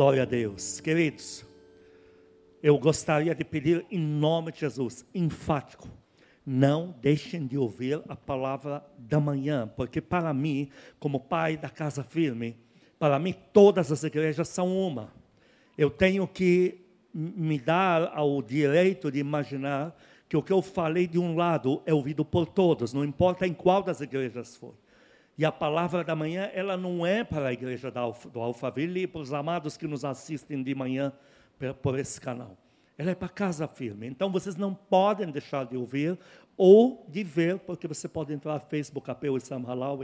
Glória a Deus. Queridos, eu gostaria de pedir em nome de Jesus, enfático, não deixem de ouvir a palavra da manhã, porque para mim, como pai da casa firme, para mim todas as igrejas são uma. Eu tenho que me dar ao direito de imaginar que o que eu falei de um lado é ouvido por todos, não importa em qual das igrejas for. E a palavra da manhã, ela não é para a igreja do Alphaville e para os amados que nos assistem de manhã por esse canal. Ela é para casa firme. Então vocês não podem deixar de ouvir ou de ver, porque você pode entrar no Facebook, Apeu Islam Halal,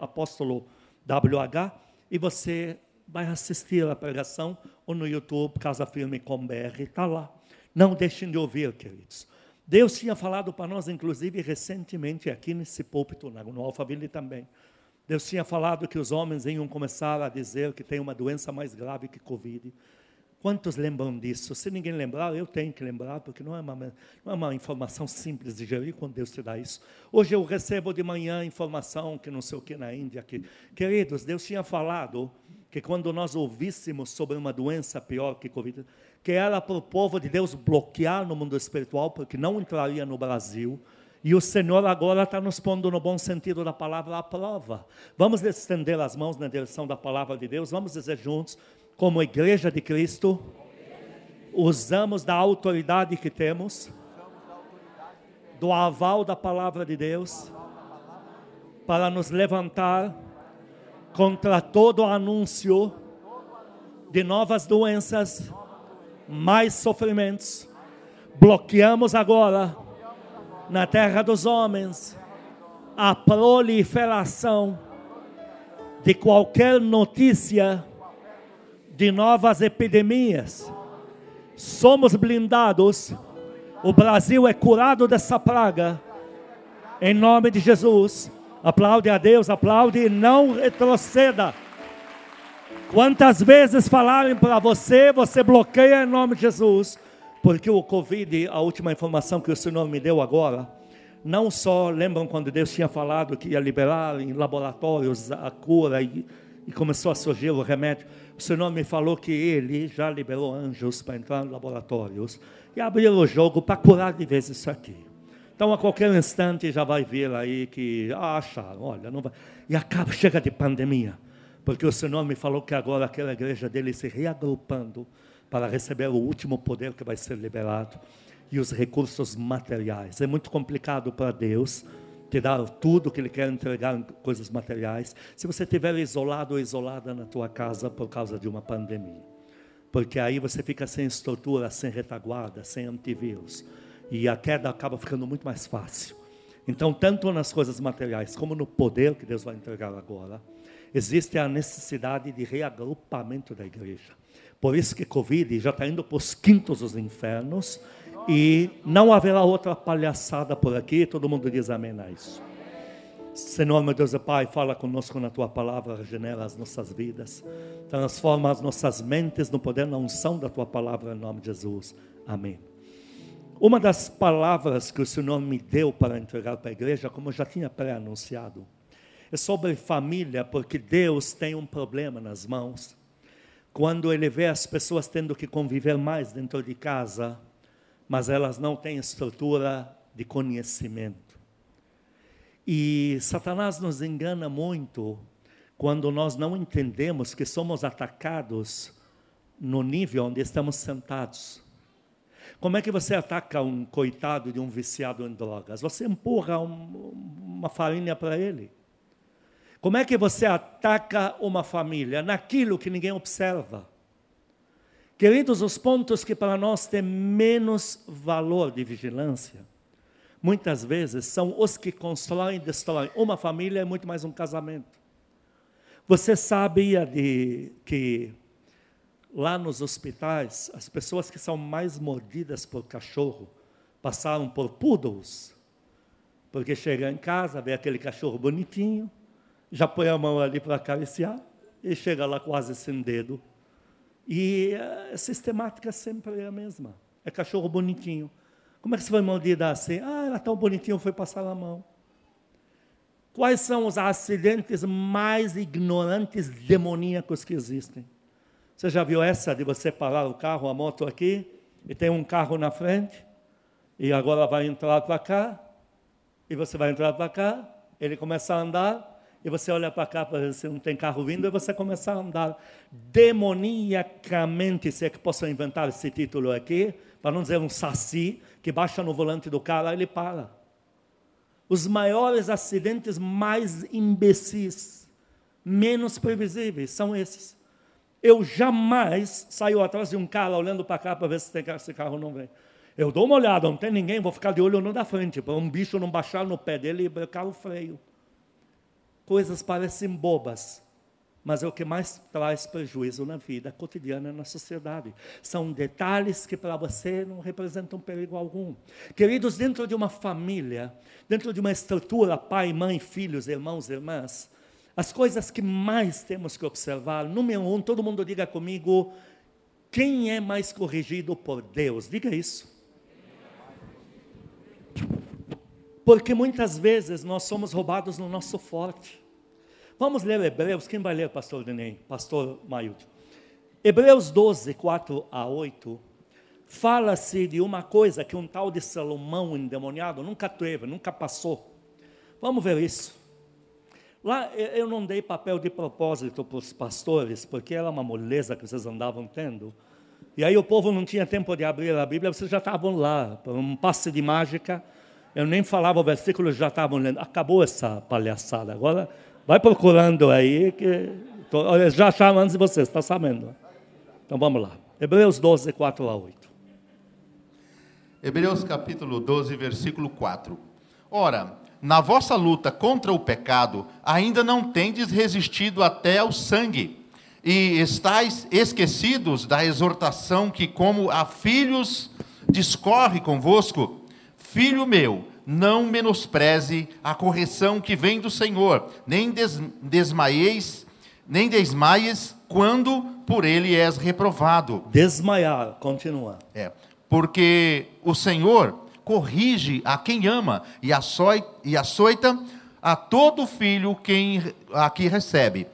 Apóstolo WH, e você vai assistir a pregação, ou no YouTube, Casa Firme com BR, está lá. Não deixem de ouvir, queridos. Deus tinha falado para nós, inclusive, recentemente, aqui nesse púlpito, no Alphaville também. Deus tinha falado que os homens iam começar a dizer que tem uma doença mais grave que Covid. Quantos lembram disso? Se ninguém lembrar, eu tenho que lembrar, porque não é uma, não é uma informação simples de gerir quando Deus te dá isso. Hoje eu recebo de manhã informação que não sei o que na Índia. Que, queridos, Deus tinha falado que quando nós ouvíssemos sobre uma doença pior que Covid, que era para o povo de Deus bloquear no mundo espiritual, porque não entraria no Brasil, e o Senhor agora está nos pondo, no bom sentido da palavra, à prova. Vamos estender as mãos na direção da palavra de Deus, vamos dizer juntos, como igreja de Cristo, usamos da autoridade que temos, do aval da palavra de Deus, para nos levantar contra todo anúncio de novas doenças, mais sofrimentos. Bloqueamos agora na terra dos homens a proliferação de qualquer notícia de novas epidemias. Somos blindados. O Brasil é curado dessa praga. Em nome de Jesus. Aplaude a Deus, aplaude e não retroceda. Quantas vezes falarem para você, você bloqueia em nome de Jesus. Porque o Covid, a última informação que o Senhor me deu agora, não só lembram quando Deus tinha falado que ia liberar em laboratórios a cura e, e começou a surgir o remédio. O Senhor me falou que Ele já liberou anjos para entrar em laboratórios e abrir o jogo para curar de vez isso aqui. Então, a qualquer instante já vai vir aí que ah, acharam, olha, não vai. E acaba, chega de pandemia. Porque o Senhor me falou que agora aquela igreja dele se reagrupando para receber o último poder que vai ser liberado e os recursos materiais. É muito complicado para Deus te dar tudo que Ele quer entregar em coisas materiais, se você estiver isolado ou isolada na tua casa por causa de uma pandemia. Porque aí você fica sem estrutura, sem retaguarda, sem antivírus. E a queda acaba ficando muito mais fácil. Então, tanto nas coisas materiais como no poder que Deus vai entregar agora, existe a necessidade de reagrupamento da igreja. Por isso que Covid já está indo para os quintos dos infernos e não haverá outra palhaçada por aqui. Todo mundo diz amém a isso. Senhor, meu Deus e Pai, fala conosco na tua palavra, regenera as nossas vidas, transforma as nossas mentes no poder, na unção da tua palavra, em nome de Jesus. Amém. Uma das palavras que o Senhor me deu para entregar para a igreja, como eu já tinha pré-anunciado, é sobre família, porque Deus tem um problema nas mãos quando ele vê as pessoas tendo que conviver mais dentro de casa, mas elas não têm estrutura de conhecimento. E Satanás nos engana muito quando nós não entendemos que somos atacados no nível onde estamos sentados. Como é que você ataca um coitado de um viciado em drogas? Você empurra um, uma farinha para ele. Como é que você ataca uma família? Naquilo que ninguém observa. Queridos, os pontos que para nós têm menos valor de vigilância, muitas vezes são os que constroem e destroem. Uma família é muito mais um casamento. Você sabia de que lá nos hospitais, as pessoas que são mais mordidas por cachorro passaram por poodles? Porque chega em casa, vê aquele cachorro bonitinho, já põe a mão ali para acariciar e chega lá quase sem dedo. E a sistemática sempre é a mesma. É cachorro bonitinho. Como é que você vai mordida assim? Ah, ela tão bonitinho, foi passar a mão. Quais são os acidentes mais ignorantes, demoníacos que existem? Você já viu essa de você parar o carro, a moto aqui, e tem um carro na frente, e agora vai entrar para cá, e você vai entrar para cá, ele começa a andar, e você olha para cá para ver se não tem carro vindo, e você começa a andar demoniacamente, se é que posso inventar esse título aqui, para não dizer um saci, que baixa no volante do carro, e ele para. Os maiores acidentes mais imbecis, menos previsíveis, são esses. Eu jamais saio atrás de um carro olhando para cá para ver se tem carro, esse carro não vem. Eu dou uma olhada, não tem ninguém, vou ficar de olho no da frente, para um bicho não baixar no pé dele e brecar o freio. Coisas parecem bobas, mas é o que mais traz prejuízo na vida cotidiana, na sociedade. São detalhes que para você não representam perigo algum. Queridos, dentro de uma família, dentro de uma estrutura, pai, mãe, filhos, irmãos, irmãs, as coisas que mais temos que observar, número um, todo mundo diga comigo, quem é mais corrigido por Deus? Diga isso. Porque muitas vezes nós somos roubados no nosso forte. Vamos ler Hebreus, quem vai ler, pastor Denei? Pastor Mailton. Hebreus 12, 4 a 8, fala-se de uma coisa que um tal de Salomão endemoniado nunca teve, nunca passou. Vamos ver isso. Lá eu não dei papel de propósito para os pastores, porque era uma moleza que vocês andavam tendo. E aí o povo não tinha tempo de abrir a Bíblia, vocês já estavam lá, um passe de mágica. Eu nem falava o versículo, já estavam lendo. Acabou essa palhaçada. Agora vai procurando aí, que tô, já acharam antes de vocês, está sabendo. Então vamos lá. Hebreus 12, 4 a 8. Hebreus capítulo 12, versículo 4. Ora, na vossa luta contra o pecado, ainda não tendes resistido até ao sangue, e estáis esquecidos da exortação que, como a filhos, discorre convosco. Filho meu, não menospreze a correção que vem do Senhor, nem des, desmaieis, nem desmaies quando por ele és reprovado. Desmaiar, continua. É, porque o Senhor corrige a quem ama e açoita a todo filho quem a que recebe.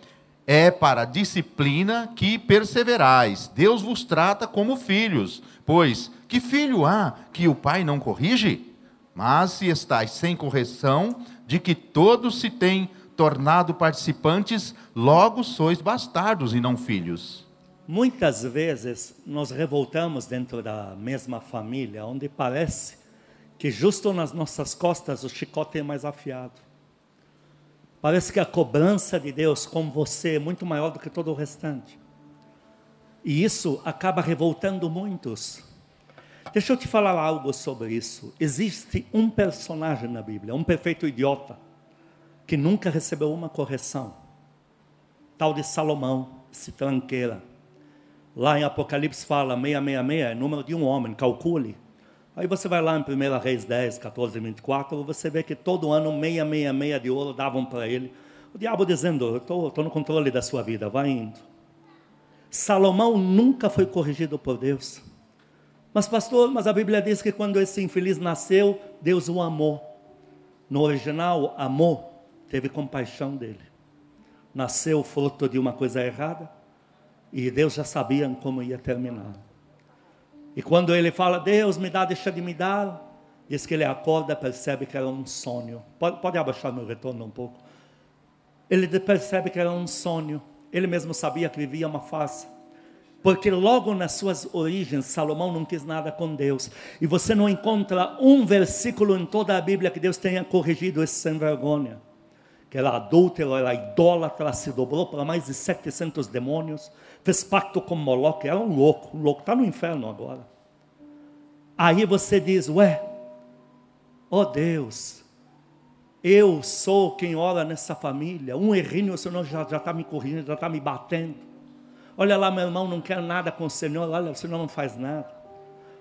É para disciplina que perseverais. Deus vos trata como filhos, pois que filho há que o pai não corrige? Mas se estáis sem correção, de que todos se têm tornado participantes, logo sois bastardos e não filhos. Muitas vezes nos revoltamos dentro da mesma família, onde parece que justo nas nossas costas o chicote é mais afiado. Parece que a cobrança de Deus com você é muito maior do que todo o restante. E isso acaba revoltando muitos. Deixa eu te falar algo sobre isso. Existe um personagem na Bíblia, um perfeito idiota, que nunca recebeu uma correção. Tal de Salomão, esse tranqueira. Lá em Apocalipse fala 666, é número de um homem, calcule. Aí você vai lá em 1 Reis 10, 14, 24, você vê que todo ano meia, meia, meia de ouro davam para ele. O diabo dizendo, estou no controle da sua vida, vai indo. Salomão nunca foi corrigido por Deus. Mas pastor, mas a Bíblia diz que quando esse infeliz nasceu, Deus o amou. No original, amou, teve compaixão dele. Nasceu fruto de uma coisa errada e Deus já sabia como ia terminar. E quando ele fala, Deus me dá, deixa de me dar, diz que ele acorda, percebe que era um sonho. Pode, pode abaixar meu retorno um pouco. Ele percebe que era um sonho. Ele mesmo sabia que vivia uma farsa. Porque logo nas suas origens, Salomão não quis nada com Deus. E você não encontra um versículo em toda a Bíblia que Deus tenha corrigido esse sem vergonha. Que era adúltero, era idólatra, se dobrou para mais de 700 demônios fez pacto com Moloque, era um louco, um louco, está no inferno agora. Aí você diz, ué, ó oh Deus, eu sou quem ora nessa família, um errinho o Senhor já está me corrigindo, já está me batendo. Olha lá, meu irmão não quer nada com o Senhor, olha, o Senhor não faz nada.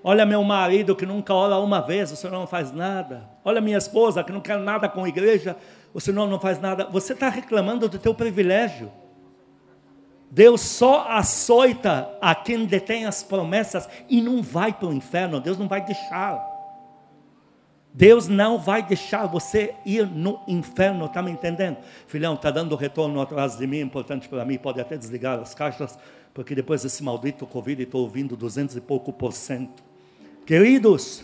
Olha meu marido que nunca ora uma vez, o Senhor não faz nada. Olha minha esposa que não quer nada com a igreja, o Senhor não faz nada. Você está reclamando do teu privilégio. Deus só açoita a quem detém as promessas e não vai para o inferno. Deus não vai deixar. Deus não vai deixar você ir no inferno, está me entendendo? Filhão, está dando retorno atrás de mim, importante para mim, pode até desligar as caixas, porque depois desse maldito Covid estou ouvindo 200 e pouco por cento. Queridos,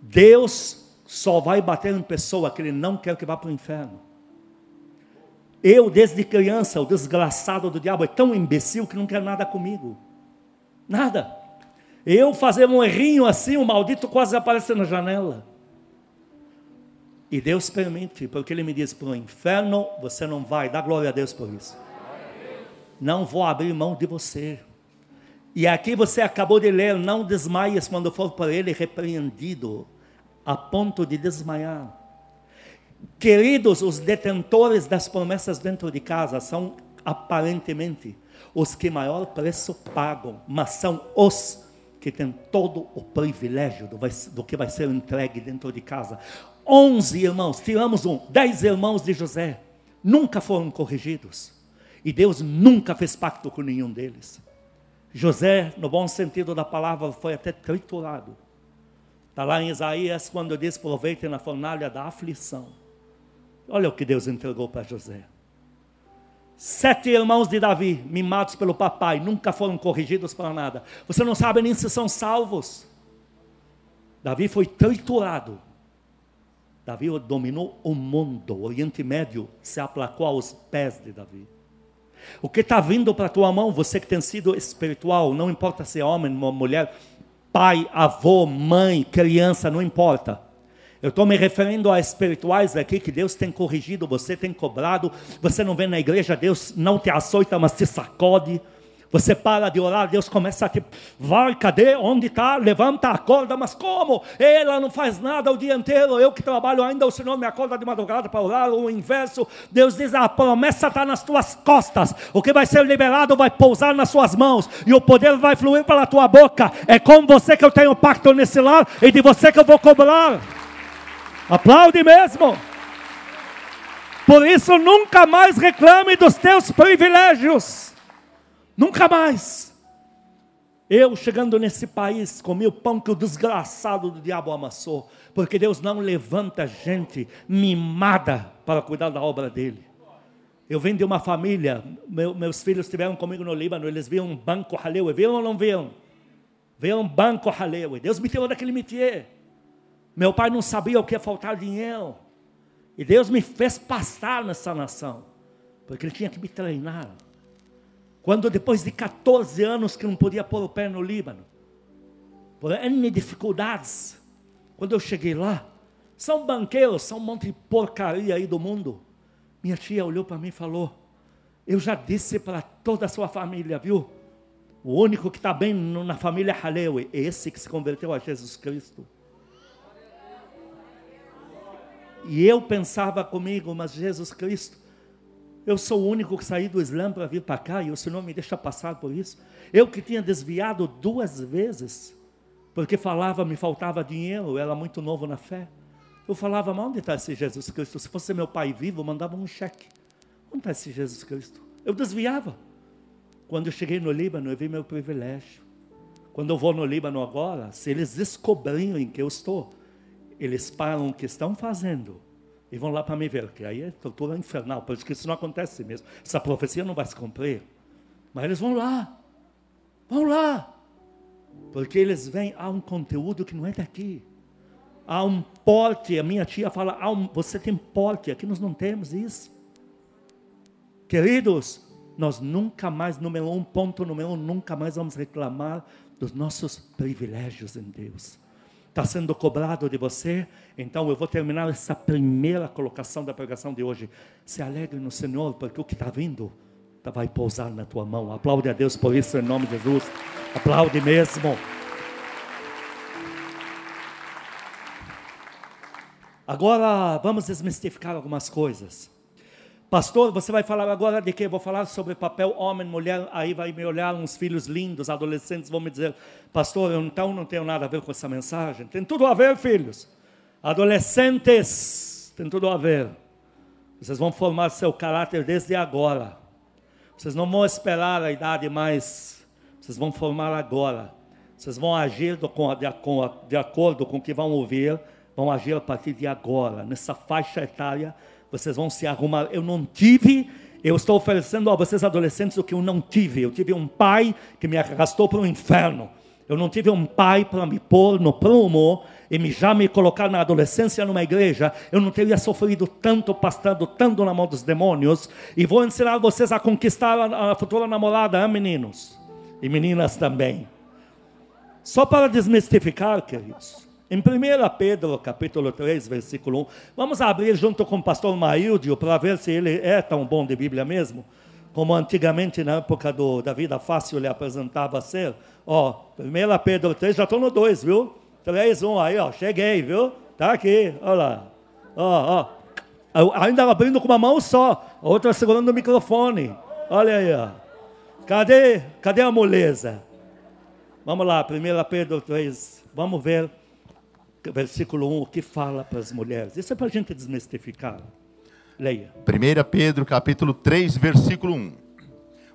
Deus só vai bater em pessoa que Ele não quer que vá para o inferno. Eu, desde criança, o desgraçado do diabo é tão imbecil que não quer nada comigo. Nada. Eu fazer um errinho assim, o maldito quase aparece na janela. E Deus permite, porque Ele me diz: para o inferno você não vai. Dá glória a Deus por isso. Não vou abrir mão de você. E aqui você acabou de ler: não desmaies quando for por Ele repreendido, a ponto de desmaiar. Queridos, os detentores das promessas dentro de casa são aparentemente os que maior preço pagam, mas são os que têm todo o privilégio do, do que vai ser entregue dentro de casa. Onze irmãos, tiramos um, dez irmãos de José, nunca foram corrigidos. E Deus nunca fez pacto com nenhum deles. José, no bom sentido da palavra, foi até triturado. Está lá em Isaías, quando diz: Proveitem na fornalha da aflição. Olha o que Deus entregou para José. Sete irmãos de Davi, mimados pelo papai, nunca foram corrigidos para nada. Você não sabe nem se são salvos. Davi foi triturado. Davi dominou o mundo. O Oriente Médio se aplacou aos pés de Davi. O que está vindo para a tua mão, você que tem sido espiritual, não importa se é homem, mulher, pai, avô, mãe, criança, não importa. Eu estou me referindo a espirituais aqui que Deus tem corrigido, você tem cobrado. Você não vem na igreja, Deus não te açoita, mas te sacode. Você para de orar, Deus começa a te. Vai, cadê? Onde está? Levanta, acorda, mas como? Ela não faz nada o dia inteiro. Eu que trabalho ainda, o Senhor me acorda de madrugada para orar. O inverso, Deus diz: a promessa está nas tuas costas. O que vai ser liberado vai pousar nas suas mãos. E o poder vai fluir pela tua boca. É com você que eu tenho pacto nesse lar e de você que eu vou cobrar. Aplaude mesmo. Por isso, nunca mais reclame dos teus privilégios. Nunca mais. Eu chegando nesse país comi o pão que o desgraçado do diabo amassou, porque Deus não levanta gente mimada para cuidar da obra dele. Eu venho de uma família, meu, meus filhos estiveram comigo no Líbano, eles viam um banco raleu, viram ou não viram? Viram um banco raleu, Deus me tirou daquele métier. Meu pai não sabia o que ia faltar dinheiro. E Deus me fez passar nessa nação, porque Ele tinha que me treinar. Quando depois de 14 anos que não podia pôr o pé no Líbano, por N dificuldades, quando eu cheguei lá, são banqueiros, são um monte de porcaria aí do mundo. Minha tia olhou para mim e falou: Eu já disse para toda a sua família, viu? O único que está bem na família Haleu é esse que se converteu a Jesus Cristo. E eu pensava comigo, mas Jesus Cristo, eu sou o único que saí do Islã para vir para cá e o Senhor me deixa passar por isso. Eu que tinha desviado duas vezes, porque falava, me faltava dinheiro, eu era muito novo na fé. Eu falava, mas onde está esse Jesus Cristo? Se fosse meu pai vivo, eu mandava um cheque. Onde está esse Jesus Cristo? Eu desviava. Quando eu cheguei no Líbano, eu vi meu privilégio. Quando eu vou no Líbano agora, se eles descobrirem que eu estou, eles param o que estão fazendo e vão lá para me ver, que aí é tortura infernal, por isso que isso não acontece mesmo. Essa profecia não vai se cumprir. Mas eles vão lá, vão lá, porque eles vêm, há um conteúdo que não é daqui. Há um porte, a minha tia fala, um, você tem porte, aqui nós não temos isso. Queridos, nós nunca mais, número um, ponto número um, nunca mais vamos reclamar dos nossos privilégios em Deus está sendo cobrado de você, então eu vou terminar essa primeira colocação da pregação de hoje. Se alegre no Senhor, porque o que está vindo tá, vai pousar na tua mão. Aplaude a Deus por isso, em nome de Jesus. Aplaude mesmo. Agora vamos desmistificar algumas coisas. Pastor, você vai falar agora de quê? Vou falar sobre papel homem, mulher. Aí vai me olhar uns filhos lindos, adolescentes, vão me dizer, pastor, eu então não tenho nada a ver com essa mensagem. Tem tudo a ver, filhos. Adolescentes, tem tudo a ver. Vocês vão formar seu caráter desde agora. Vocês não vão esperar a idade mais. Vocês vão formar agora. Vocês vão agir de acordo com o que vão ouvir. Vão agir a partir de agora, nessa faixa etária vocês vão se arrumar. Eu não tive Eu estou oferecendo a vocês adolescentes o que eu não tive. Eu tive um pai que me arrastou para o inferno. Eu não tive um pai para me pôr no prumo e me, já me colocar na adolescência numa igreja. Eu não teria sofrido tanto, pastando tanto na mão dos demônios. E vou ensinar vocês a conquistar a, a futura namorada, hein, meninos? E meninas também. Só para desmistificar, queridos. Em 1 Pedro, capítulo 3, versículo 1, vamos abrir junto com o pastor Maíldio para ver se ele é tão bom de Bíblia mesmo, como antigamente, na época do, da vida fácil, ele apresentava ser. Ó, 1 Pedro 3, já estou no 2, viu? 3, 1, aí, ó, cheguei, viu? Tá aqui, olha lá. Ó, ó. Ainda abrindo com uma mão só, a outra segurando o microfone. Olha aí, ó. Cadê, cadê a moleza? Vamos lá, 1 Pedro 3, vamos ver versículo 1, o que fala para as mulheres. Isso é para a gente desmistificar. Leia. 1 Pedro capítulo 3, versículo 1.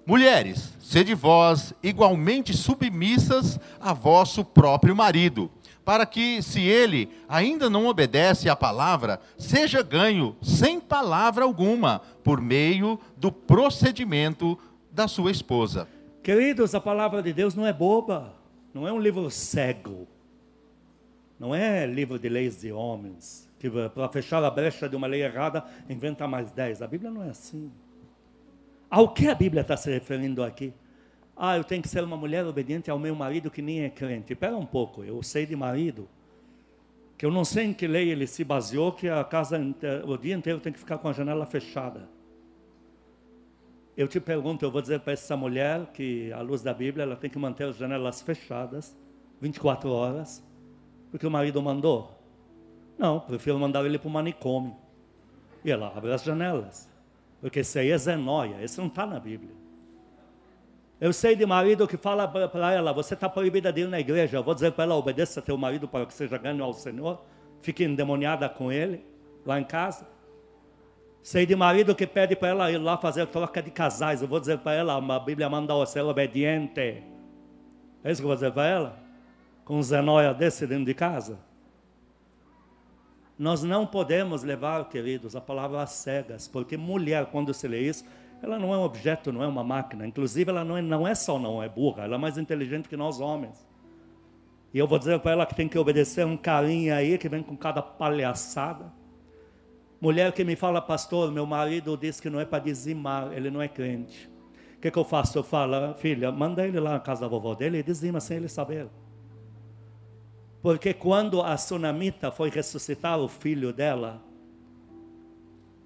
Mulheres, sede vós igualmente submissas a vosso próprio marido, para que, se ele ainda não obedece à palavra, seja ganho sem palavra alguma, por meio do procedimento da sua esposa. Queridos, a palavra de Deus não é boba, não é um livro cego. Não é livro de leis de homens, que para fechar a brecha de uma lei errada, inventa mais dez. A Bíblia não é assim. Ao que a Bíblia está se referindo aqui? Ah, eu tenho que ser uma mulher obediente ao meu marido que nem é crente. Espera um pouco, eu sei de marido, que eu não sei em que lei ele se baseou, que a casa, o dia inteiro tem que ficar com a janela fechada. Eu te pergunto, eu vou dizer para essa mulher que, à luz da Bíblia, ela tem que manter as janelas fechadas, 24 horas, porque o marido mandou? Não, prefiro mandar ele para o manicômio. E ela abre as janelas. Porque isso aí é zenóia, isso não está na Bíblia. Eu sei de marido que fala para ela, você está proibida de ir na igreja. Eu vou dizer para ela, obedeça teu marido para que seja ganho ao Senhor. Fique endemoniada com ele, lá em casa. Sei de marido que pede para ela ir lá fazer troca de casais. Eu vou dizer para ela, a Bíblia manda você ser obediente. É isso que eu vou dizer para ela? Com um zenóia desse dentro de casa? Nós não podemos levar, queridos, a palavra às cegas, porque mulher, quando se lê isso, ela não é um objeto, não é uma máquina. Inclusive, ela não é, não é só não é burra, ela é mais inteligente que nós homens. E eu vou dizer para ela que tem que obedecer um carinha aí que vem com cada palhaçada. Mulher que me fala, pastor, meu marido disse que não é para dizimar, ele não é crente. O que, que eu faço? Eu falo, filha, manda ele lá na casa da vovó dele e dizima sem ele saber. Porque quando a sunamita foi ressuscitar o filho dela,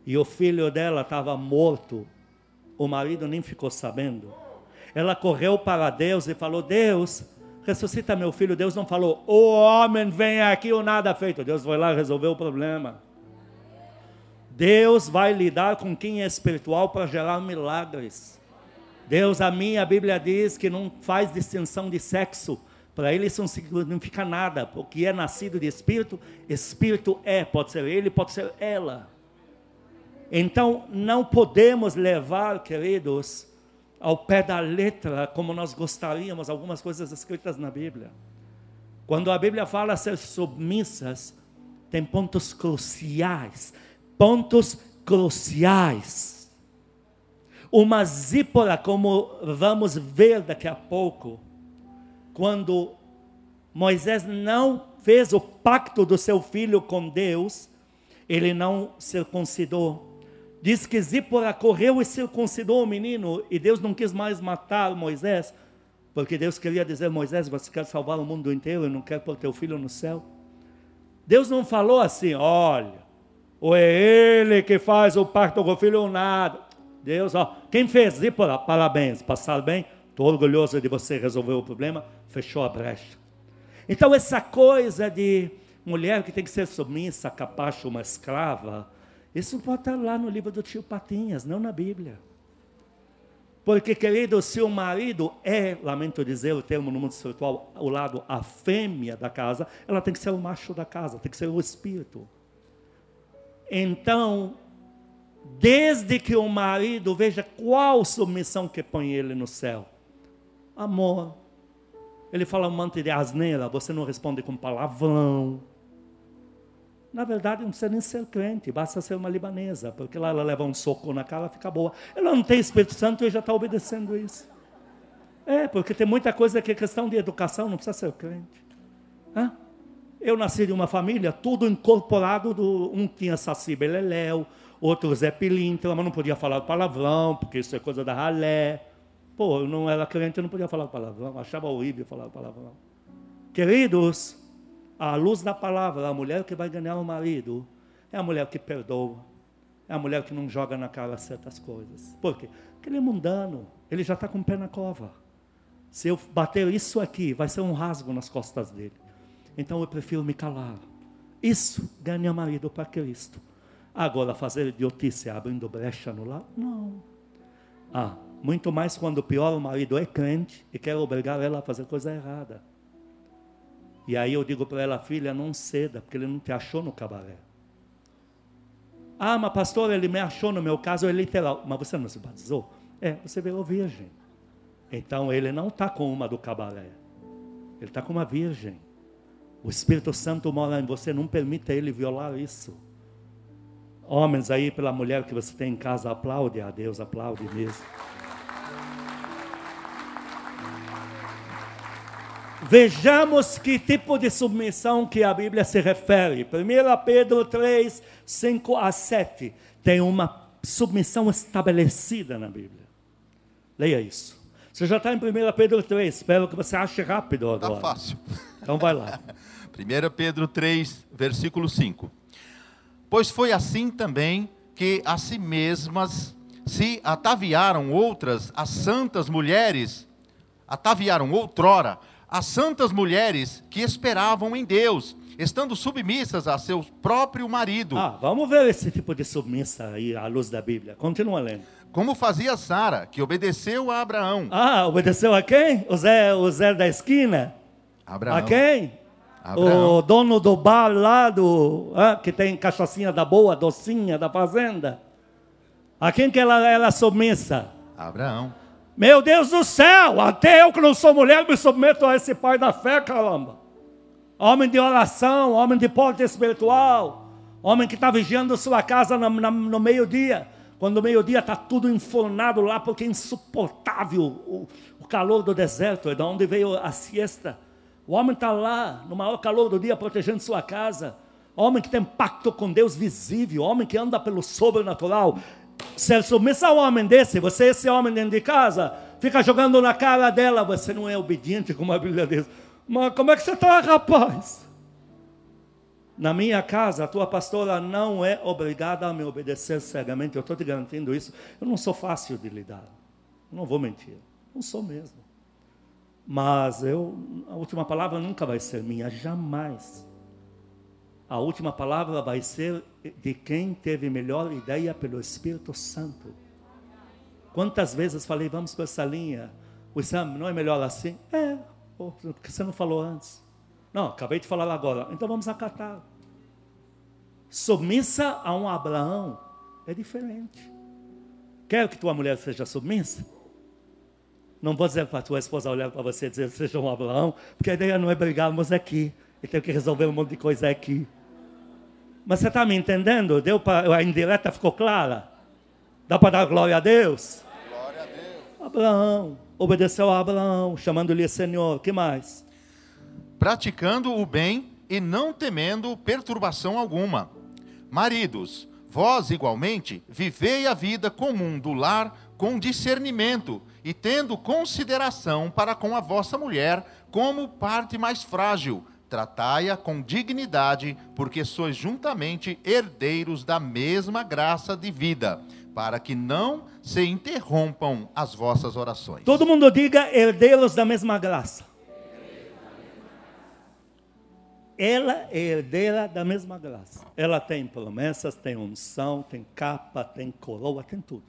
e o filho dela estava morto, o marido nem ficou sabendo. Ela correu para Deus e falou: Deus, ressuscita meu filho. Deus não falou: O homem vem aqui ou nada feito. Deus foi lá resolver o problema. Deus vai lidar com quem é espiritual para gerar milagres. Deus, a minha Bíblia diz que não faz distinção de sexo. Para ele isso não significa nada. O que é nascido de espírito, espírito é. Pode ser ele, pode ser ela. Então, não podemos levar, queridos, ao pé da letra, como nós gostaríamos, algumas coisas escritas na Bíblia. Quando a Bíblia fala ser submissas, tem pontos cruciais. Pontos cruciais. Uma zípora, como vamos ver daqui a pouco, quando Moisés não fez o pacto do seu filho com Deus, ele não circuncidou. Diz que Zípora correu e circuncidou o menino, e Deus não quis mais matar Moisés, porque Deus queria dizer: Moisés, você quer salvar o mundo inteiro e não quer pôr teu filho no céu? Deus não falou assim: olha, ou é ele que faz o pacto com o filho ou nada. Deus, ó, quem fez Zípora, parabéns, passar bem, estou orgulhoso de você resolver o problema fechou a brecha. Então, essa coisa de mulher que tem que ser submissa, capacha, uma escrava, isso pode estar lá no livro do tio Patinhas, não na Bíblia. Porque, querido, se o marido é, lamento dizer o termo no mundo espiritual, o lado, a fêmea da casa, ela tem que ser o macho da casa, tem que ser o espírito. Então, desde que o marido veja qual submissão que põe ele no céu: amor, ele fala um monte de asneira, você não responde com palavrão. Na verdade, não precisa nem ser crente, basta ser uma libanesa, porque lá ela leva um soco na cara, fica boa. Ela não tem Espírito Santo e já está obedecendo isso. É, porque tem muita coisa que é questão de educação, não precisa ser crente. Hã? Eu nasci de uma família, tudo incorporado, do, um tinha Saci Beleléu, outro Zé Pilintra, mas não podia falar palavrão, porque isso é coisa da ralé. Pô, eu não era crente, eu não podia falar palavrão, achava horrível falar palavrão. Queridos, à luz da palavra, a mulher que vai ganhar o marido é a mulher que perdoa, é a mulher que não joga na cara certas coisas. Por quê? Porque ele é mundano, ele já está com o pé na cova. Se eu bater isso aqui, vai ser um rasgo nas costas dele. Então eu prefiro me calar. Isso ganha marido para Cristo. Agora, fazer idiotice abrindo brecha no lado? Não. Ah, muito mais quando pior o marido é crente e quer obrigar ela a fazer coisa errada. E aí eu digo para ela, filha, não ceda, porque ele não te achou no cabaré. Ah, mas pastor, ele me achou no meu caso, é literal. Mas você não se batizou? É, você virou virgem. Então ele não está com uma do cabaré. Ele está com uma virgem. O Espírito Santo mora em você, não permita ele violar isso. Homens aí, pela mulher que você tem em casa, aplaude a Deus, aplaude mesmo. Vejamos que tipo de submissão que a Bíblia se refere. 1 Pedro 3, 5 a 7. Tem uma submissão estabelecida na Bíblia. Leia isso. Você já está em 1 Pedro 3, espero que você ache rápido agora. Está fácil. Então vai lá. 1 Pedro 3, versículo 5. Pois foi assim também que a si mesmas se ataviaram outras, as santas mulheres, ataviaram outrora, as santas mulheres que esperavam em Deus, estando submissas a seu próprio marido. Ah, vamos ver esse tipo de submissa aí à luz da Bíblia. Continua lendo. Como fazia Sara, que obedeceu a Abraão. Ah, obedeceu a quem? O Zé, o Zé da esquina? Abraão. A quem? Abraão. O dono do bar lá, do, ah, que tem cachaçinha da boa, docinha da fazenda. A quem que ela era submissa? Abraão. Meu Deus do céu, até eu que não sou mulher me submeto a esse pai da fé, caramba. Homem de oração, homem de porte espiritual, homem que está vigiando sua casa no, no meio-dia. Quando o meio-dia está tudo enfornado lá, porque é insuportável o, o calor do deserto, é de onde veio a siesta. O homem está lá, no maior calor do dia, protegendo sua casa. Homem que tem pacto com Deus visível, homem que anda pelo sobrenatural submisso a um homem desse, você é esse homem dentro de casa, fica jogando na cara dela, você não é obediente como a Bíblia diz. Mas como é que você está, rapaz? Na minha casa, a tua pastora não é obrigada a me obedecer cegamente, eu estou te garantindo isso. Eu não sou fácil de lidar, não vou mentir, não sou mesmo. Mas eu, a última palavra nunca vai ser minha, jamais. A última palavra vai ser de quem teve melhor ideia pelo Espírito Santo. Quantas vezes falei, vamos para essa linha? O exame não é melhor assim? É, porque você não falou antes. Não, acabei de falar agora. Então vamos acatar. Submissa a um Abraão é diferente. Quer que tua mulher seja submissa? Não vou dizer para tua esposa olhar para você e dizer seja um Abraão, porque a ideia não é brigarmos aqui. E tem que resolver um monte de coisa aqui. Mas você está me entendendo? Deu pra, a indireta ficou clara? Dá para dar glória a Deus? Glória a Deus. Abraão, obedeceu a Abraão, chamando-lhe Senhor. que mais? Praticando o bem e não temendo perturbação alguma. Maridos, vós igualmente vivei a vida comum do lar com discernimento e tendo consideração para com a vossa mulher como parte mais frágil Tratai-a com dignidade, porque sois juntamente herdeiros da mesma graça de vida, para que não se interrompam as vossas orações. Todo mundo diga herdeiros da mesma graça. Ela é herdeira da mesma graça. Ela tem promessas, tem unção, tem capa, tem coroa, tem tudo.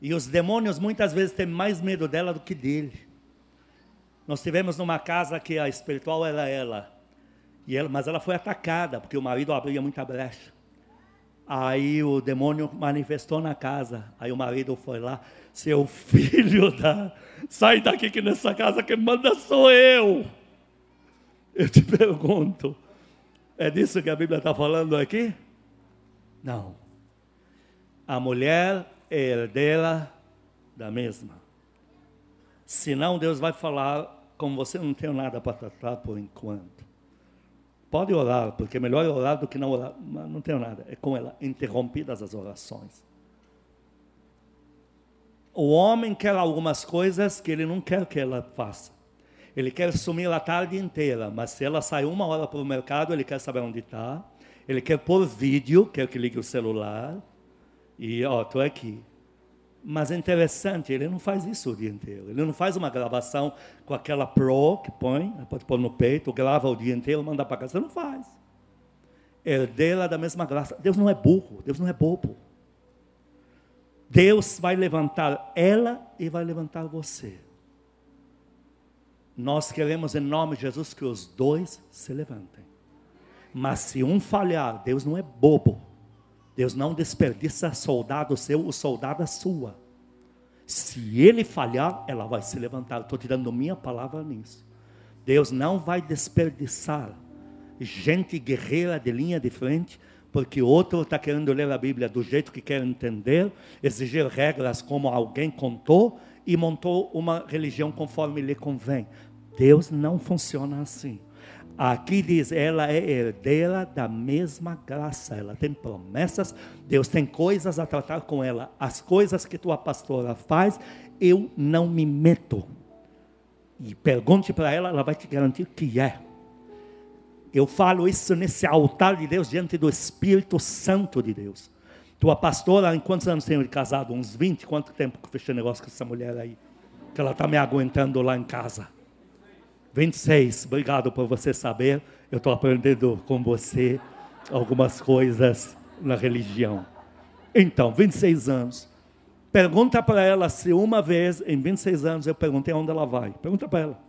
E os demônios muitas vezes têm mais medo dela do que dele. Nós tivemos numa casa que a espiritual era ela, e ela, mas ela foi atacada porque o marido abria muita brecha. Aí o demônio manifestou na casa. Aí o marido foi lá, seu filho da, sai daqui que nessa casa quem manda sou eu. Eu te pergunto, É disso que a Bíblia está falando aqui? Não. A mulher é herdeira da mesma. Senão Deus vai falar com você não tem nada para tratar por enquanto. Pode orar, porque é melhor orar do que não orar, mas não tenho nada. É com ela, interrompidas as orações. O homem quer algumas coisas que ele não quer que ela faça. Ele quer sumir a tarde inteira, mas se ela sai uma hora para o mercado, ele quer saber onde está. Ele quer pôr vídeo, quer que ligue o celular. E, ó, estou aqui. Mas é interessante, ele não faz isso o dia inteiro. Ele não faz uma gravação com aquela Pro que põe, pode pôr no peito, grava o dia inteiro, manda para casa. Não faz. Herdeira da mesma graça. Deus não é burro, Deus não é bobo. Deus vai levantar ela e vai levantar você. Nós queremos, em nome de Jesus, que os dois se levantem. Mas se um falhar, Deus não é bobo. Deus não desperdiça soldado seu ou soldada sua. Se ele falhar, ela vai se levantar. Estou te dando minha palavra nisso. Deus não vai desperdiçar gente guerreira de linha de frente, porque outro está querendo ler a Bíblia do jeito que quer entender, exigir regras como alguém contou e montou uma religião conforme lhe convém. Deus não funciona assim. Aqui diz, ela é herdeira da mesma graça, ela tem promessas, Deus tem coisas a tratar com ela. As coisas que tua pastora faz, eu não me meto. E pergunte para ela, ela vai te garantir que é. Eu falo isso nesse altar de Deus, diante do Espírito Santo de Deus. Tua pastora, em quantos anos tem de casado? Uns 20? Quanto tempo que fechei negócio com essa mulher aí? Que ela está me aguentando lá em casa. 26, obrigado por você saber. Eu estou aprendendo com você algumas coisas na religião. Então, 26 anos. Pergunta para ela se uma vez, em 26 anos, eu perguntei onde ela vai. Pergunta para ela.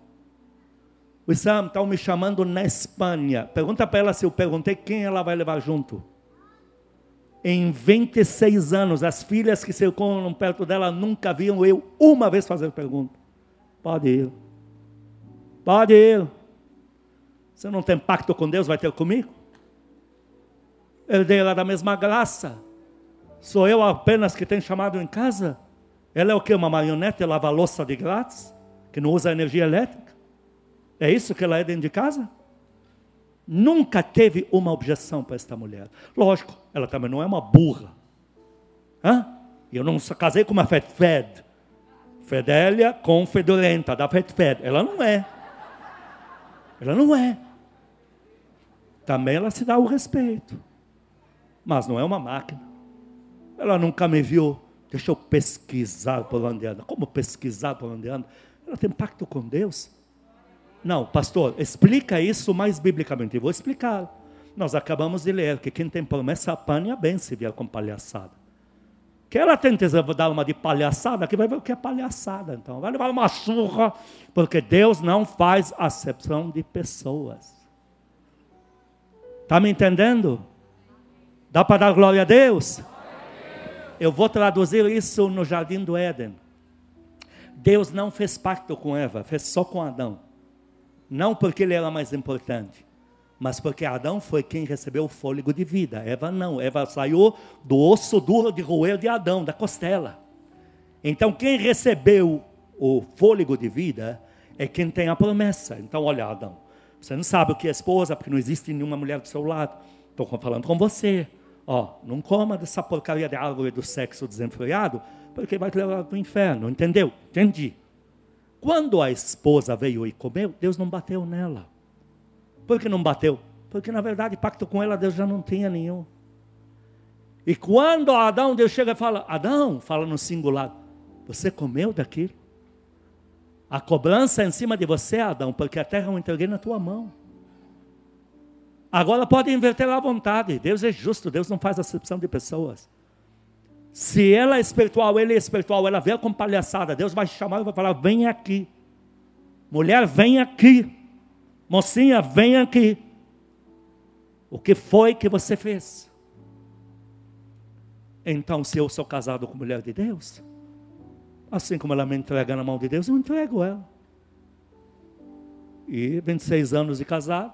O Sam está me chamando na Espanha. Pergunta para ela se eu perguntei quem ela vai levar junto. Em 26 anos, as filhas que circulam perto dela nunca viram eu uma vez fazer pergunta. Pode ir. Pode ir. Você não tem pacto com Deus, vai ter comigo? Herdeira da mesma graça. Sou eu apenas que tenho chamado em casa? Ela é o que? Uma marionete, lava louça de grátis? Que não usa energia elétrica? É isso que ela é dentro de casa? Nunca teve uma objeção para esta mulher. Lógico, ela também não é uma burra. Hã? Eu não casei com uma fed fed. Fedélia com fedorenta, da fed. Ela não é. Ela não é. Também ela se dá o respeito. Mas não é uma máquina. Ela nunca me viu. Deixa eu pesquisar por onde anda. Como pesquisar por onde anda? Ela tem pacto com Deus. Não, pastor, explica isso mais biblicamente. Eu vou explicar. Nós acabamos de ler que quem tem promessa apanha bem se vier com palhaçada. Que ela tenta dar uma de palhaçada, que vai ver o que é palhaçada. Então, vai levar uma surra, porque Deus não faz acepção de pessoas. Está me entendendo? Dá para dar glória a Deus? Eu vou traduzir isso no jardim do Éden. Deus não fez pacto com Eva, fez só com Adão. Não porque ele era mais importante, mas porque Adão foi quem recebeu o fôlego de vida. Eva não. Eva saiu do osso duro de roer de Adão, da costela. Então, quem recebeu o fôlego de vida é quem tem a promessa. Então, olha, Adão, você não sabe o que é esposa, porque não existe nenhuma mulher do seu lado. Estou falando com você. Ó, não coma dessa porcaria de árvore do sexo desenfreado, porque vai te levar para o inferno. Entendeu? Entendi. Quando a esposa veio e comeu, Deus não bateu nela. Por que não bateu? Porque na verdade pacto com ela Deus já não tinha nenhum. E quando Adão, Deus chega e fala, Adão, fala no singular, você comeu daquilo? A cobrança é em cima de você, Adão, porque a terra eu entreguei na tua mão. Agora pode inverter à vontade. Deus é justo, Deus não faz acepção de pessoas. Se ela é espiritual, ele é espiritual, ela vê com palhaçada, Deus vai chamar e vai falar: vem aqui. Mulher, vem aqui. Mocinha, vem aqui. O que foi que você fez? Então, se eu sou casado com mulher de Deus, assim como ela me entrega na mão de Deus, eu entrego ela. E 26 anos de casado,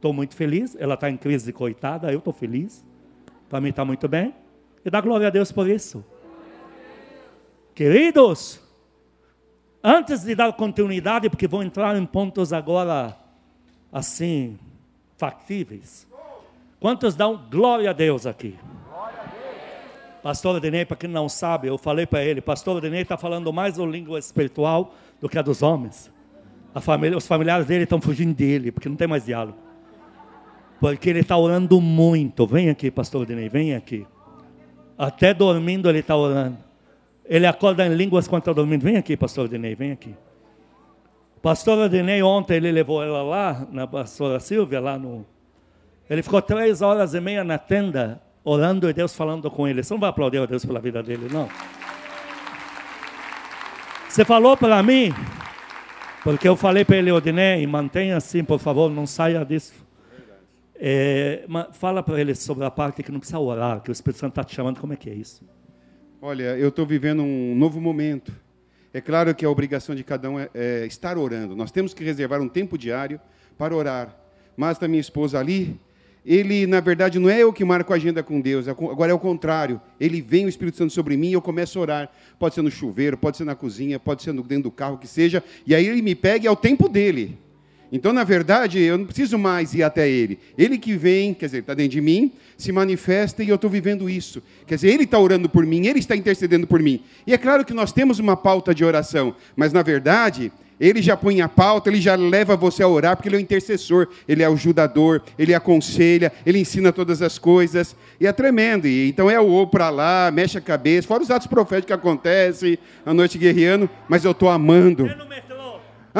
Estou muito feliz. Ela está em crise, coitada. Eu estou feliz. Para mim está muito bem. E dá glória a Deus por isso. Queridos, antes de dar continuidade, porque vou entrar em pontos agora assim, factíveis. Quantos dão glória a Deus aqui? Pastor Adnei, para quem não sabe, eu falei para ele, Pastor Adnei está falando mais a língua espiritual do que a dos homens. A família, os familiares dele estão fugindo dele, porque não tem mais diálogo. Porque ele está orando muito. Vem aqui, Pastor Adnei, vem aqui. Até dormindo ele está orando. Ele acorda em línguas quando está dormindo. Vem aqui, pastor Adnei, vem aqui. Pastor Adnei, ontem ele levou ela lá, na pastora Silvia, lá no. Ele ficou três horas e meia na tenda, orando e Deus falando com ele. Você não vai aplaudir a Deus pela vida dele, não. Você falou para mim, porque eu falei para ele, Odinei, mantenha assim, por favor, não saia disso. É, fala para ele sobre a parte que não precisa orar, que o Espírito Santo está te chamando, como é que é isso? Olha, eu estou vivendo um novo momento. É claro que a obrigação de cada um é, é, estar orando. Nós temos que reservar um tempo diário para orar. Mas da minha esposa ali, ele, na verdade, não é eu que marco a agenda com Deus, é agora é o contrário. Ele vem o Espírito Santo sobre mim e eu começo a orar. Pode ser no chuveiro, pode ser na cozinha, pode ser dentro do carro, que seja. E aí ele me pega e é o tempo dele. Então, na verdade, eu não preciso mais ir até Ele. Ele que vem, quer dizer, está dentro de mim, se manifesta e eu estou vivendo isso. Quer dizer, Ele está orando por mim, Ele está intercedendo por mim. E é claro que nós temos uma pauta de oração, mas na verdade, Ele já põe a pauta, Ele já leva você a orar, porque Ele é o intercessor, Ele é o ajudador, Ele aconselha, Ele ensina todas as coisas. E é tremendo. E, então é o ou para lá, mexe a cabeça, fora os atos proféticos que acontecem, a noite guerreando, mas eu estou amando.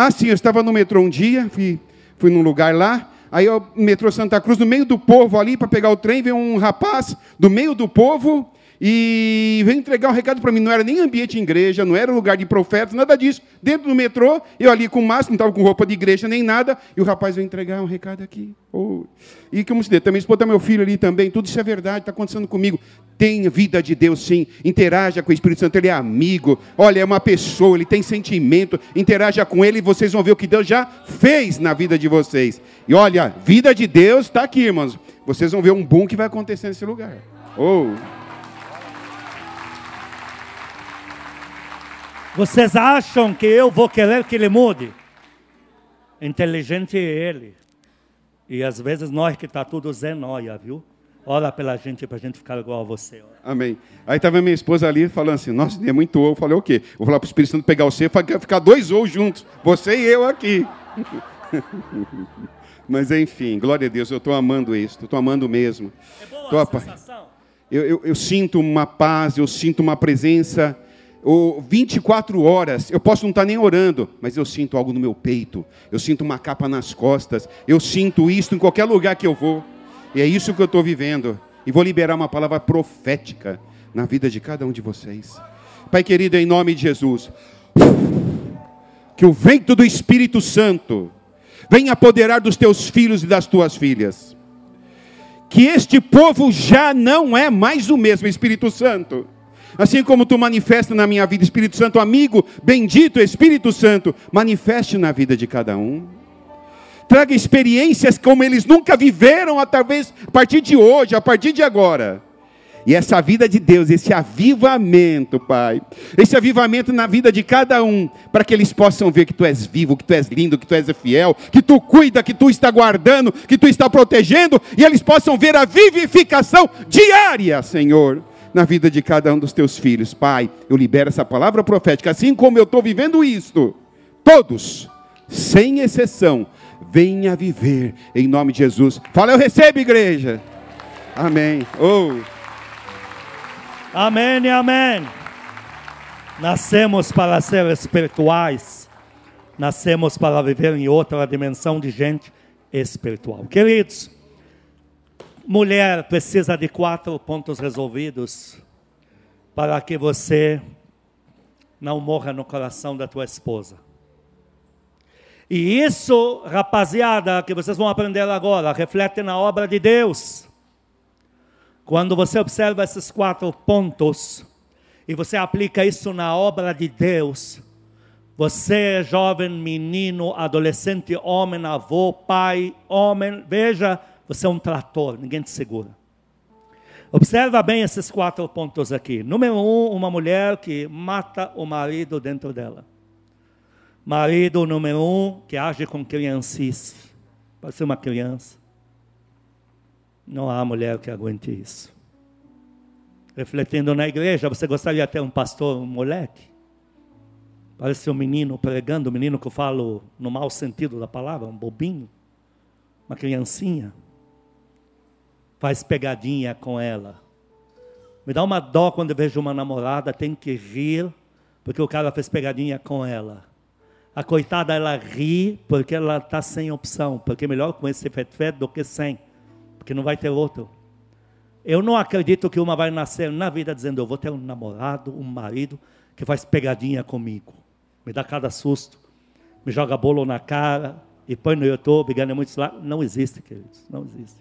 Ah, sim, eu estava no metrô um dia, fui, fui num lugar lá, aí o metrô Santa Cruz, no meio do povo ali, para pegar o trem, veio um rapaz do meio do povo e veio entregar um recado para mim. Não era nem ambiente de igreja, não era lugar de profetas, nada disso. Dentro do metrô, eu ali com máscara, não estava com roupa de igreja nem nada, e o rapaz veio entregar um recado aqui. Oh. E como se diz, também esposa meu filho ali também, tudo isso é verdade, está acontecendo comigo. Tem vida de Deus sim, interaja com o Espírito Santo, ele é amigo, olha, é uma pessoa, ele tem sentimento, interaja com ele e vocês vão ver o que Deus já fez na vida de vocês. E olha, vida de Deus está aqui, irmãos. Vocês vão ver um boom que vai acontecer nesse lugar. Oh. Vocês acham que eu vou querer que ele mude? Inteligente é ele. E às vezes nós que está tudo zenóia, viu? Ora pela gente para a gente ficar igual a você. Amém. Aí estava minha esposa ali falando assim, nossa, é muito ou. Eu falei, o quê? Vou falar para o Espírito Santo pegar você, ficar dois ou juntos. Você e eu aqui. Mas enfim, glória a Deus, eu estou amando isso, estou amando mesmo. É boa tô a sensação? Eu, eu, eu sinto uma paz, eu sinto uma presença ou 24 horas, eu posso não estar nem orando, mas eu sinto algo no meu peito, eu sinto uma capa nas costas, eu sinto isso em qualquer lugar que eu vou, e é isso que eu estou vivendo, e vou liberar uma palavra profética na vida de cada um de vocês. Pai querido, em nome de Jesus, que o vento do Espírito Santo venha apoderar dos teus filhos e das tuas filhas, que este povo já não é mais o mesmo Espírito Santo Assim como tu manifesta na minha vida, Espírito Santo, amigo, bendito Espírito Santo, manifeste na vida de cada um. Traga experiências como eles nunca viveram, talvez a partir de hoje, a partir de agora. E essa vida de Deus, esse avivamento, Pai, esse avivamento na vida de cada um, para que eles possam ver que Tu és vivo, que Tu és lindo, que Tu és fiel, que Tu cuida, que Tu está guardando, que Tu está protegendo, e eles possam ver a vivificação diária, Senhor na vida de cada um dos teus filhos. Pai, eu libero essa palavra profética, assim como eu estou vivendo isto. Todos, sem exceção, venha viver em nome de Jesus. Fala, eu recebo, igreja. Amém. Oh. Amém e amém. Nascemos para ser espirituais. Nascemos para viver em outra dimensão de gente espiritual. Queridos, mulher precisa de quatro pontos resolvidos para que você não morra no coração da tua esposa. E isso, rapaziada, que vocês vão aprender agora, reflete na obra de Deus. Quando você observa esses quatro pontos e você aplica isso na obra de Deus, Você jovem, menino, adolescente, homem, avô, pai, homem, veja, você é um trator, ninguém te segura. Observa bem esses quatro pontos aqui. Número um, uma mulher que mata o marido dentro dela. Marido número um, que age com criancice. Ser uma criança. Não há mulher que aguente isso. Refletindo na igreja, você gostaria de ter um pastor, um moleque? Parece um menino pregando, um menino que eu falo no mau sentido da palavra, um bobinho, uma criancinha. Faz pegadinha com ela. Me dá uma dó quando eu vejo uma namorada, tem que rir, porque o cara fez pegadinha com ela. A coitada, ela ri porque ela está sem opção, porque é melhor com esse fet do que sem, porque não vai ter outro. Eu não acredito que uma vai nascer na vida dizendo, eu vou ter um namorado, um marido que faz pegadinha comigo me dá cada susto, me joga bolo na cara e põe no YouTube, ganha muitos lá. Não existe, queridos, não existe.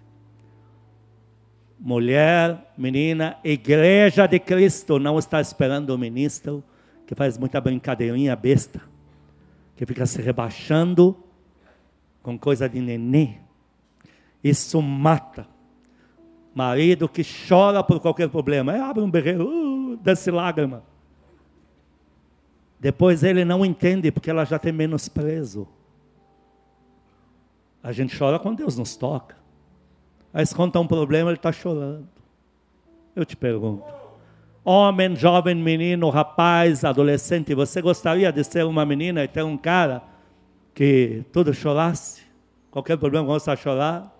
Mulher, menina, igreja de Cristo não está esperando o ministro que faz muita brincadeirinha besta, que fica se rebaixando com coisa de nenê. Isso mata. Marido que chora por qualquer problema, é, abre um berreiro, uh, desce lágrima. Depois ele não entende porque ela já tem menosprezo. A gente chora quando Deus nos toca. Aí se conta um problema, ele está chorando. Eu te pergunto. Homem, jovem, menino, rapaz, adolescente, você gostaria de ser uma menina e ter um cara que tudo chorasse? Qualquer problema gosta a chorar?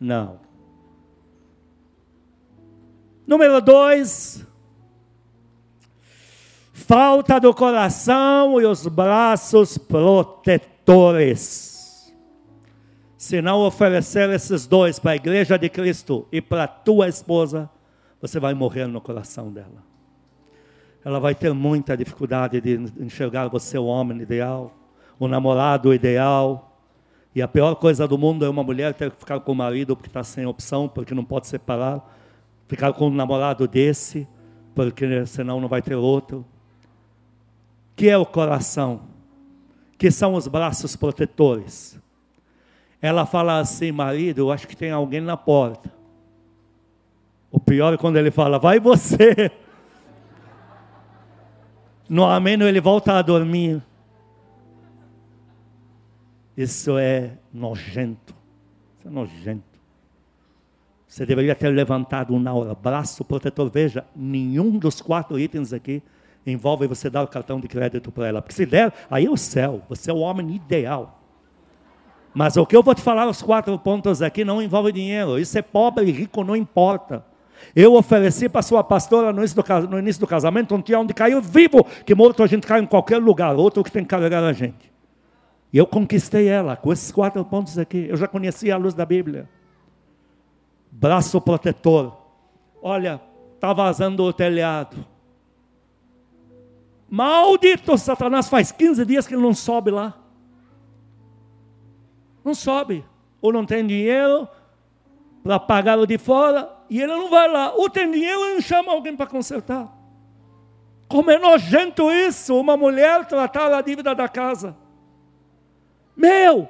Não. Número dois, falta do coração e os braços protetores. Se não oferecer esses dois para a igreja de Cristo e para a tua esposa, você vai morrer no coração dela. Ela vai ter muita dificuldade de enxergar você o homem ideal, o namorado ideal. E a pior coisa do mundo é uma mulher ter que ficar com o marido porque está sem opção, porque não pode separar. Ficar com um namorado desse, porque senão não vai ter outro que é o coração, que são os braços protetores. Ela fala assim, marido, eu acho que tem alguém na porta. O pior é quando ele fala, vai você. No ameno ele volta a dormir. Isso é nojento. Isso é nojento. Você deveria ter levantado na hora. Braço protetor. Veja, nenhum dos quatro itens aqui envolve você dar o cartão de crédito para ela. Porque se der, aí é o céu. Você é o homem ideal. Mas o que eu vou te falar, os quatro pontos aqui, não envolve dinheiro. Isso é pobre e rico, não importa. Eu ofereci para sua pastora no início, do, no início do casamento um dia onde caiu vivo, que morto a gente cai em qualquer lugar, outro que tem que carregar a gente. E eu conquistei ela com esses quatro pontos aqui. Eu já conhecia a luz da Bíblia. Braço protetor. Olha, está vazando o telhado. Maldito Satanás, faz 15 dias que ele não sobe lá. Não sobe. Ou não tem dinheiro para pagar o de fora, e ele não vai lá. Ou tem dinheiro e não chama alguém para consertar. Como é nojento isso, uma mulher tratar a dívida da casa. Meu,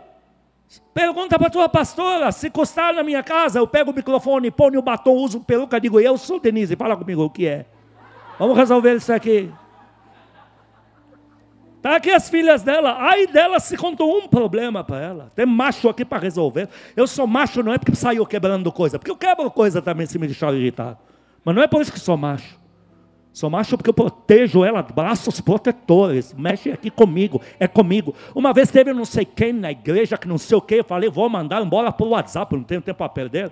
pergunta para a tua pastora, se custar na minha casa, eu pego o microfone, ponho o batom, uso peruca, digo, eu sou Denise, fala comigo o que é. Vamos resolver isso aqui. Está aqui as filhas dela. Ai dela se contou um problema para ela. Tem macho aqui para resolver. Eu sou macho não é porque saiu quebrando coisa. Porque eu quebro coisa também se me deixar irritado. Mas não é por isso que sou macho. Sou macho porque eu protejo ela, braços protetores. Mexe aqui comigo, é comigo. Uma vez teve não sei quem na igreja, que não sei o que. Eu falei, vou mandar embora por WhatsApp, não tenho tempo para perder.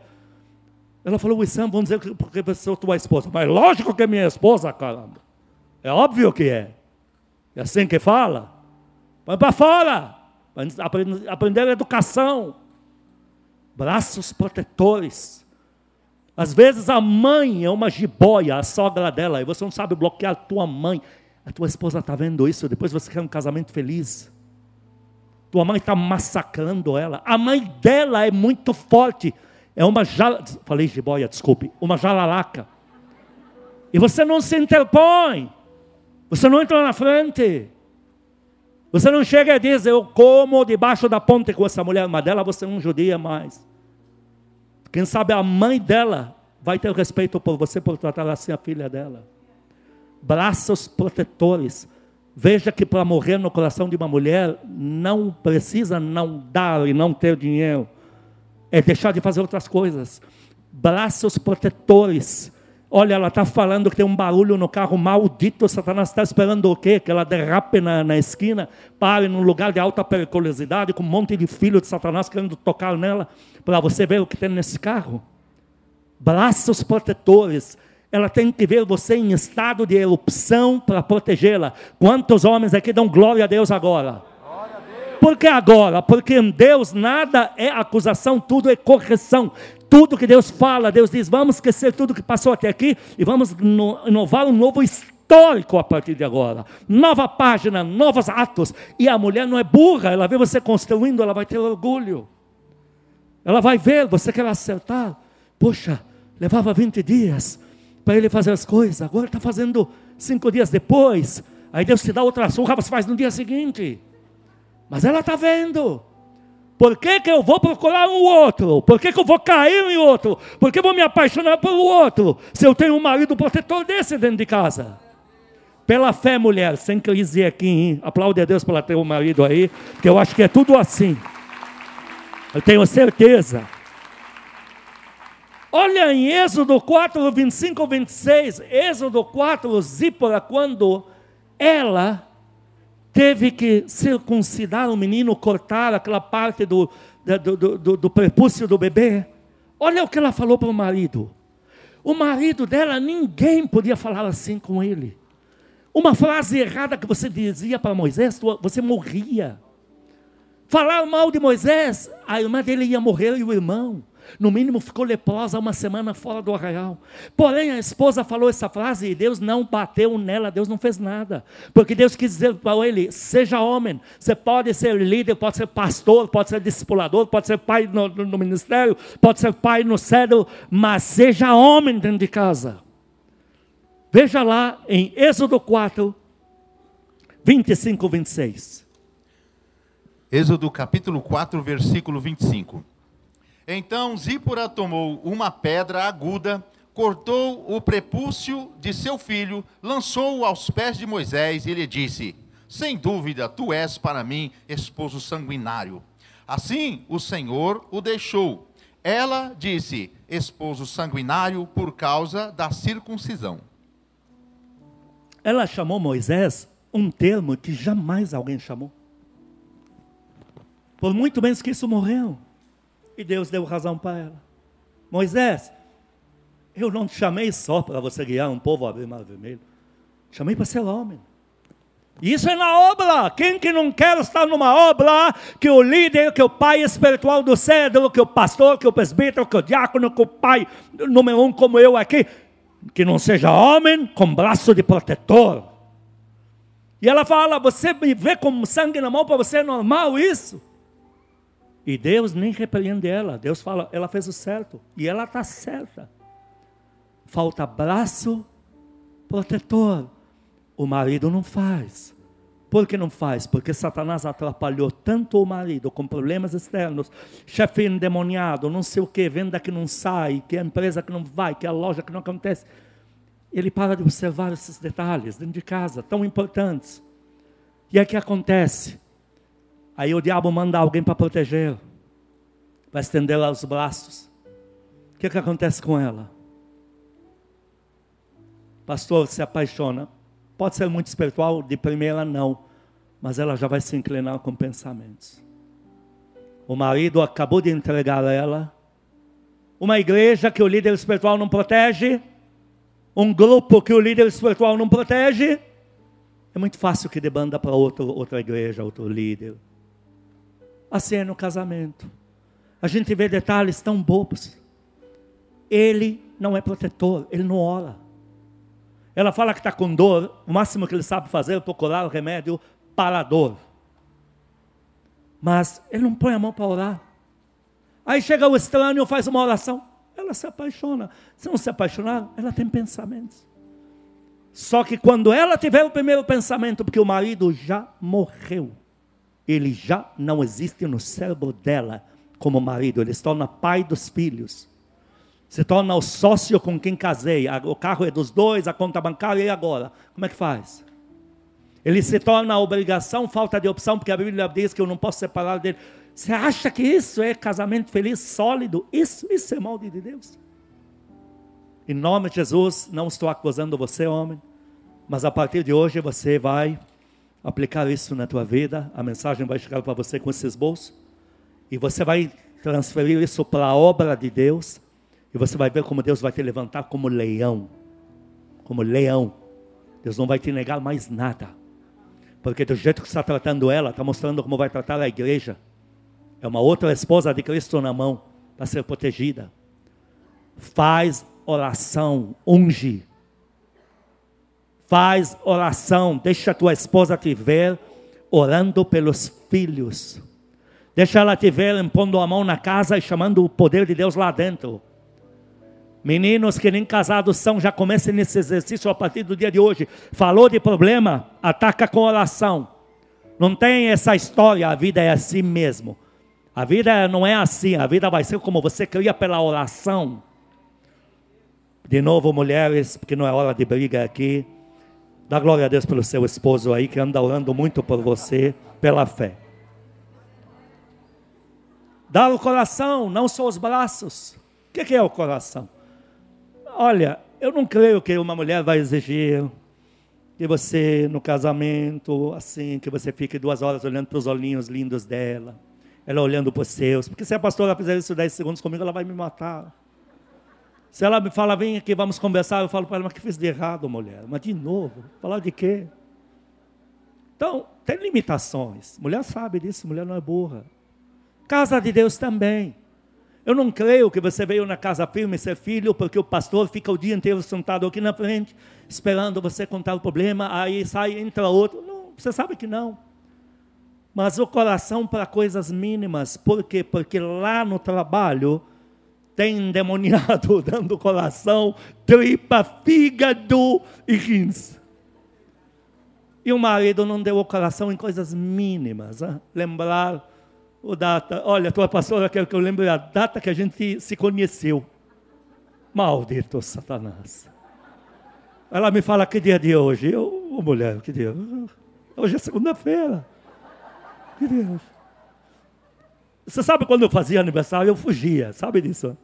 Ela falou, Wissam, vamos dizer que porque você é tua esposa. Mas lógico que é minha esposa, caramba. É óbvio que é. É assim que fala? Põe para fora. Aprender a educação. Braços protetores. Às vezes a mãe é uma jiboia, a sogra dela, e você não sabe bloquear a tua mãe. A tua esposa está vendo isso, depois você quer um casamento feliz. Tua mãe está massacrando ela. A mãe dela é muito forte. É uma jala... Falei jiboia, desculpe. Uma jalalaca. E você não se interpõe. Você não entra na frente. Você não chega e diz, eu como debaixo da ponte com essa mulher, mas dela você não judia mais. Quem sabe a mãe dela vai ter respeito por você por tratar assim a filha dela. Braços protetores. Veja que para morrer no coração de uma mulher não precisa não dar e não ter dinheiro. É deixar de fazer outras coisas. Braços protetores Olha, ela está falando que tem um barulho no carro maldito. Satanás está esperando o quê? Que ela derrape na, na esquina, pare num lugar de alta periculosidade, com um monte de filhos de Satanás querendo tocar nela, para você ver o que tem nesse carro. Braços protetores. Ela tem que ver você em estado de erupção para protegê-la. Quantos homens aqui dão glória a Deus agora? Por que agora? Porque em Deus nada é acusação, tudo é correção. Tudo que Deus fala, Deus diz: vamos esquecer tudo que passou até aqui e vamos inovar um novo histórico a partir de agora. Nova página, novos atos. E a mulher não é burra, ela vê você construindo, ela vai ter orgulho. Ela vai ver, você quer acertar. Poxa, levava 20 dias para ele fazer as coisas, agora está fazendo cinco dias depois. Aí Deus te dá outra surra, você faz no dia seguinte. Mas ela está vendo. Por que, que eu vou procurar um outro? Por que, que eu vou cair em outro? Por que eu vou me apaixonar pelo outro? Se eu tenho um marido protetor desse dentro de casa. Pela fé, mulher, sem crise aqui, hein? aplaude a Deus por ter um marido aí, porque eu acho que é tudo assim. Eu tenho certeza. Olha em Êxodo 4, 25 26. Êxodo 4, Zípora, quando ela teve que circuncidar o menino, cortar aquela parte do, do, do, do, prepúcio do bebê. Olha o que ela falou para o marido. O marido dela, ninguém podia falar assim com ele. Uma frase errada que você dizia para Moisés, você morria. Falar mal de Moisés, a irmã dele ia morrer e o irmão. No mínimo ficou leprosa uma semana fora do arraial. Porém, a esposa falou essa frase e Deus não bateu nela, Deus não fez nada. Porque Deus quis dizer para ele: seja homem. Você pode ser líder, pode ser pastor, pode ser discipulador, pode ser pai no, no ministério, pode ser pai no céu, mas seja homem dentro de casa. Veja lá em Êxodo 4, 25, 26. Êxodo capítulo 4, versículo 25. Então Zípora tomou uma pedra aguda, cortou o prepúcio de seu filho, lançou-o aos pés de Moisés e lhe disse: Sem dúvida, tu és para mim esposo sanguinário. Assim o Senhor o deixou. Ela disse: Esposo sanguinário por causa da circuncisão. Ela chamou Moisés um termo que jamais alguém chamou. Por muito menos que isso morreu. E Deus deu razão para ela. Moisés, eu não te chamei só para você guiar um povo a abrir mar vermelho. Chamei para ser homem. Isso é na obra. Quem que não quer estar numa obra que o líder, que o pai espiritual do céu, que o pastor, que o presbítero, que o diácono, que o pai número um como eu aqui, que não seja homem com braço de protetor. E ela fala: você me vê com sangue na mão para você é normal isso? E Deus nem repreende ela. Deus fala, ela fez o certo. E ela está certa. Falta braço protetor. O marido não faz. Por que não faz? Porque Satanás atrapalhou tanto o marido com problemas externos, chefe endemoniado, não sei o que, venda que não sai, que a empresa que não vai, que a loja que não acontece. Ele para de observar esses detalhes dentro de casa, tão importantes. E aí que acontece? Aí o diabo manda alguém para proteger, para estender lá os braços. O que, que acontece com ela? Pastor se apaixona. Pode ser muito espiritual, de primeira não, mas ela já vai se inclinar com pensamentos. O marido acabou de entregar a ela uma igreja que o líder espiritual não protege, um grupo que o líder espiritual não protege. É muito fácil que debanda para outra igreja, outro líder. Assim é no casamento. A gente vê detalhes tão bobos. Ele não é protetor, ele não ora. Ela fala que está com dor, o máximo que ele sabe fazer é procurar o remédio para a dor. Mas ele não põe a mão para orar. Aí chega o estranho, faz uma oração. Ela se apaixona. Se não se apaixonar, ela tem pensamentos. Só que quando ela tiver o primeiro pensamento, porque o marido já morreu, ele já não existe no cérebro dela como marido, ele se torna pai dos filhos. Se torna o sócio com quem casei, o carro é dos dois, a conta bancária e agora? Como é que faz? Ele se torna obrigação, falta de opção, porque a Bíblia diz que eu não posso separar dele. Você acha que isso é casamento feliz, sólido? Isso, isso é molde de Deus. Em nome de Jesus, não estou acusando você, homem, mas a partir de hoje você vai aplicar isso na tua vida. A mensagem vai chegar para você com esses bolsos e você vai transferir isso para a obra de Deus e você vai ver como Deus vai te levantar como leão, como leão. Deus não vai te negar mais nada. Porque do jeito que está tratando ela, está mostrando como vai tratar a igreja. É uma outra esposa de Cristo na mão para ser protegida. Faz oração, unge. Faz oração, deixa tua esposa te ver orando pelos filhos. Deixa ela te ver impondo a mão na casa e chamando o poder de Deus lá dentro. Meninos que nem casados são, já comecem nesse exercício a partir do dia de hoje. Falou de problema, ataca com oração. Não tem essa história, a vida é assim mesmo. A vida não é assim, a vida vai ser como você cria pela oração. De novo, mulheres, porque não é hora de briga aqui. Dá glória a Deus pelo seu esposo aí, que anda orando muito por você, pela fé. Dá o coração, não só os braços. O que é o coração? Olha, eu não creio que uma mulher vai exigir que você, no casamento, assim, que você fique duas horas olhando para os olhinhos lindos dela, ela olhando para os seus. Porque se a pastora fizer isso dez segundos comigo, ela vai me matar. Se ela me fala, vem aqui, vamos conversar, eu falo para ela, mas que fiz de errado, mulher? Mas de novo, falar de quê? Então, tem limitações. Mulher sabe disso, mulher não é burra. Casa de Deus também. Eu não creio que você veio na casa firme ser filho, porque o pastor fica o dia inteiro sentado aqui na frente, esperando você contar o problema, aí sai, entra outro. Não, você sabe que não. Mas o coração para coisas mínimas, por quê? Porque lá no trabalho tem endemoniado dando coração, tripa, fígado e rins. E o marido não deu o coração em coisas mínimas. Hein? Lembrar o data. Olha, tua pastora quer que eu lembre a data que a gente se conheceu. Maldito Satanás. Ela me fala que dia de hoje. Eu, oh, mulher, que dia? Hoje é segunda-feira. Que dia? Você sabe quando eu fazia aniversário, eu fugia, sabe disso?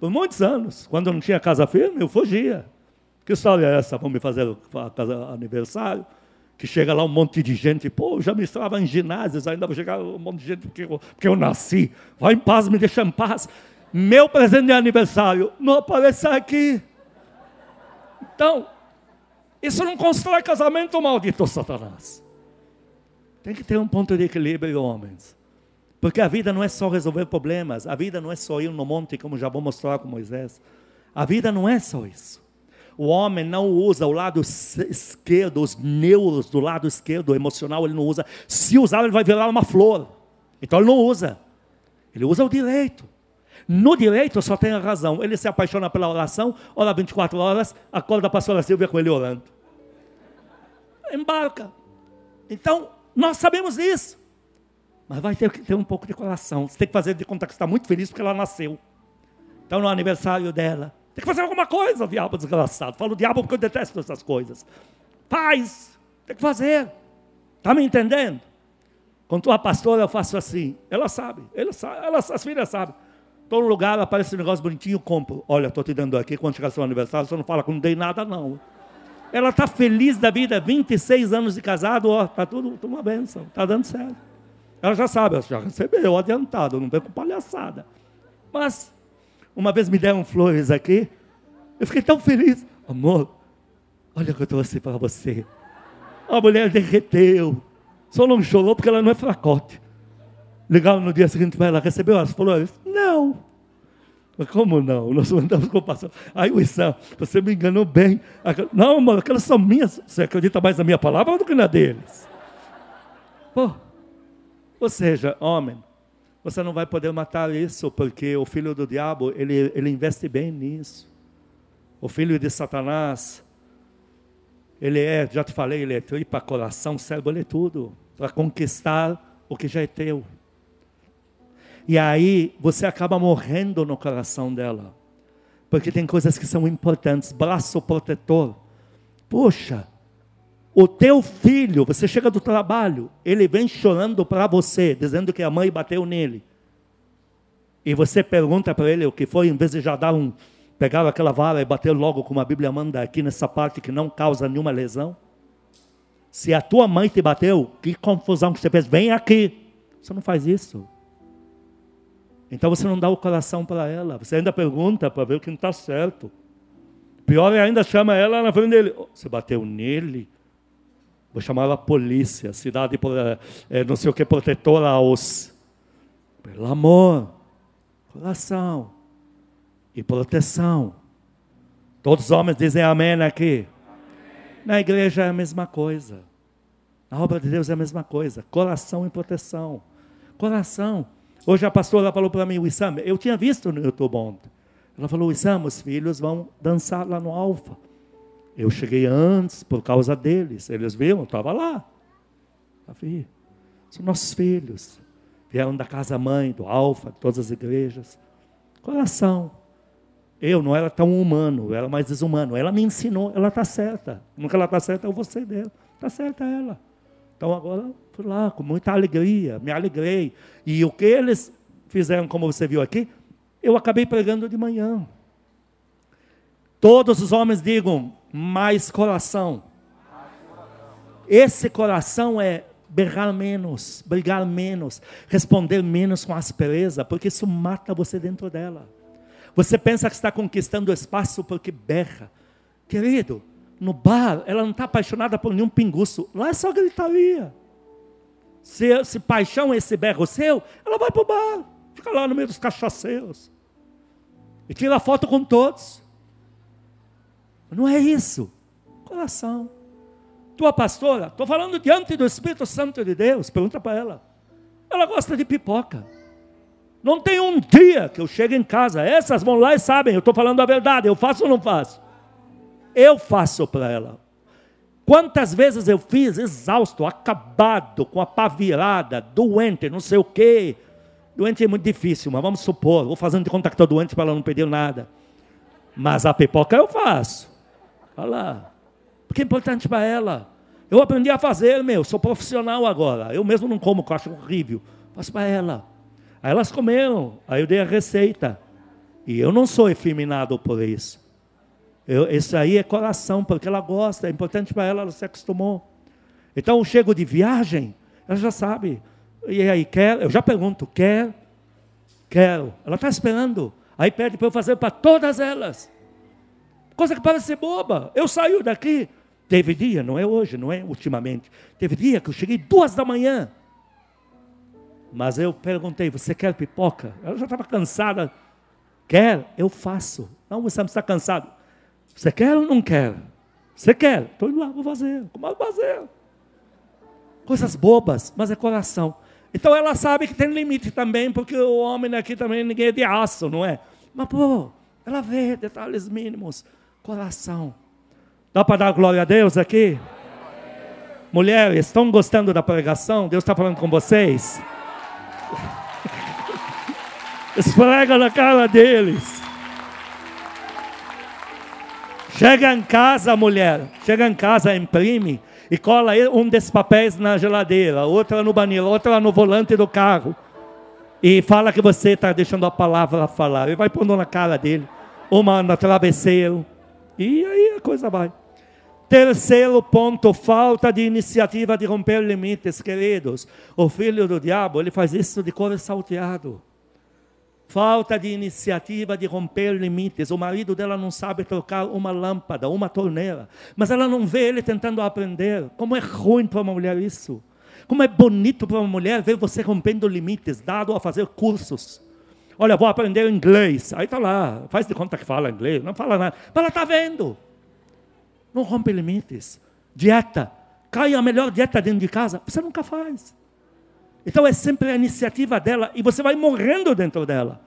Por muitos anos, quando eu não tinha casa firme, eu fugia. Que história é essa? Vão me fazer aniversário? que chega lá um monte de gente, pô, já me estava em ginásios, ainda vou chegar um monte de gente porque eu, porque eu nasci. Vai em paz, me deixa em paz. Meu presente de aniversário não aparece aqui. Então, isso não constrói casamento, maldito Satanás. Tem que ter um ponto de equilíbrio, homens. Porque a vida não é só resolver problemas, a vida não é só ir no monte, como já vou mostrar com Moisés. A vida não é só isso. O homem não usa o lado esquerdo, os neuros do lado esquerdo, emocional, ele não usa. Se usar, ele vai virar uma flor. Então ele não usa. Ele usa o direito. No direito só tem a razão. Ele se apaixona pela oração, ora 24 horas, acorda a pastora Silvia com ele orando. Embarca. Então, nós sabemos isso. Mas vai ter que ter um pouco de coração. Você tem que fazer de conta que está muito feliz porque ela nasceu. Então, no aniversário dela, tem que fazer alguma coisa, diabo desgraçado. Falo diabo porque eu detesto essas coisas. Faz, tem que fazer. Está me entendendo? Com tua pastora eu faço assim. Ela sabe, ela sabe ela, as filhas sabem. Estou no lugar, aparece um negócio bonitinho, compro. Olha, estou te dando aqui, quando chegar seu aniversário, você não fala que não dei nada, não. Ela está feliz da vida, 26 anos de casado, ó, está tudo, tudo uma benção, está dando certo. Ela já sabe, ela já recebeu adiantado, não vem com palhaçada. Mas uma vez me deram flores aqui. Eu fiquei tão feliz. Amor, olha o que eu trouxe para você. A mulher derreteu. Só não chorou porque ela não é fracote. Ligaram no dia seguinte para ela, recebeu as flores? Não. Mas como não? Nós mandamos com pastor. Aí o você me enganou bem. Não, amor, aquelas são minhas. Você acredita mais na minha palavra do que na deles? Pô. Ou seja, homem, você não vai poder matar isso, porque o filho do diabo, ele, ele investe bem nisso. O filho de Satanás, ele é, já te falei, ele é tripa, coração, cérebro, ele é tudo. Para conquistar o que já é teu. E aí você acaba morrendo no coração dela. Porque tem coisas que são importantes. Braço protetor. Poxa, o teu filho, você chega do trabalho, ele vem chorando para você, dizendo que a mãe bateu nele. E você pergunta para ele o que foi, em vez de já dar um, pegar aquela vara e bater logo como a Bíblia manda aqui nessa parte que não causa nenhuma lesão. Se a tua mãe te bateu, que confusão que você fez, vem aqui. Você não faz isso. Então você não dá o coração para ela. Você ainda pergunta para ver o que não está certo. Pior é ainda chama ela na frente dele. Você bateu nele? Vou chamar a polícia, cidade, é, não sei o que, protetora aos. Pelo amor, coração e proteção. Todos os homens dizem amém aqui. Na igreja é a mesma coisa. Na obra de Deus é a mesma coisa. Coração e proteção. Coração. Hoje a pastora falou para mim, Wissam, eu tinha visto no YouTube ontem. Ela falou, Wissam, os filhos vão dançar lá no Alfa. Eu cheguei antes por causa deles. Eles viram, eu estava lá. Vi. São nossos filhos. Vieram da casa mãe, do Alfa, de todas as igrejas. Coração. Eu não era tão humano, eu era mais desumano. Ela me ensinou, ela está certa. Nunca ela está certa, eu vou ser dela. Está certa ela. Então agora fui lá com muita alegria, me alegrei. E o que eles fizeram, como você viu aqui, eu acabei pregando de manhã. Todos os homens digam, mais coração. Esse coração é berrar menos, brigar menos, responder menos com aspereza, porque isso mata você dentro dela. Você pensa que está conquistando espaço porque berra. Querido, no bar, ela não está apaixonada por nenhum pinguço. Lá é só gritaria. Se, se paixão é esse berro seu, ela vai para o bar. Fica lá no meio dos cachaceiros. E tira foto com todos. Não é isso. Coração. Tua pastora, estou falando diante do Espírito Santo de Deus. Pergunta para ela. Ela gosta de pipoca. Não tem um dia que eu chego em casa. Essas vão lá e sabem, eu estou falando a verdade. Eu faço ou não faço? Eu faço para ela. Quantas vezes eu fiz exausto, acabado, com a pá virada, doente, não sei o quê. Doente é muito difícil, mas vamos supor, vou fazendo de conta que estou doente para ela não pedir nada. Mas a pipoca eu faço. Olha lá. Porque é importante para ela. Eu aprendi a fazer, meu, sou profissional agora. Eu mesmo não como, que eu acho horrível. Faço para ela. Aí elas comeram, aí eu dei a receita. E eu não sou efeminado por isso. Eu, isso aí é coração, porque ela gosta, é importante para ela, ela se acostumou. Então eu chego de viagem, ela já sabe. E aí, quer? Eu já pergunto, quer? Quero. Ela está esperando. Aí pede para eu fazer para todas elas. Coisa que parece ser boba. Eu saio daqui. Teve dia, não é hoje, não é ultimamente. Teve dia que eu cheguei duas da manhã. Mas eu perguntei, você quer pipoca? Ela já estava cansada. Quer? Eu faço. Não, você está cansado. Você quer ou não quer? Você quer? Estou indo lá, vou fazer. Como vou fazer? Coisas bobas, mas é coração. Então ela sabe que tem limite também, porque o homem aqui também ninguém é de aço, não é? Mas, pô, ela vê detalhes mínimos. Coração. Dá para dar glória a Deus aqui? Mulheres, estão gostando da pregação? Deus está falando com vocês? Esfrega na cara deles. Chega em casa, mulher, chega em casa, imprime e cola um desses papéis na geladeira, outra no banheiro, outra no volante do carro. E fala que você está deixando a palavra falar. E vai pondo na cara dele, uma no travesseiro. E aí a coisa vai. Terceiro ponto, falta de iniciativa de romper limites, queridos. O filho do diabo, ele faz isso de cor salteado falta de iniciativa de romper limites. O marido dela não sabe trocar uma lâmpada, uma torneira, mas ela não vê ele tentando aprender. Como é ruim para uma mulher isso. Como é bonito para uma mulher ver você rompendo limites, dado a fazer cursos. Olha, vou aprender inglês. Aí está lá, faz de conta que fala inglês, não fala nada. Mas ela está vendo. Não rompe limites. Dieta. Cai a melhor dieta dentro de casa. Você nunca faz. Então é sempre a iniciativa dela e você vai morrendo dentro dela.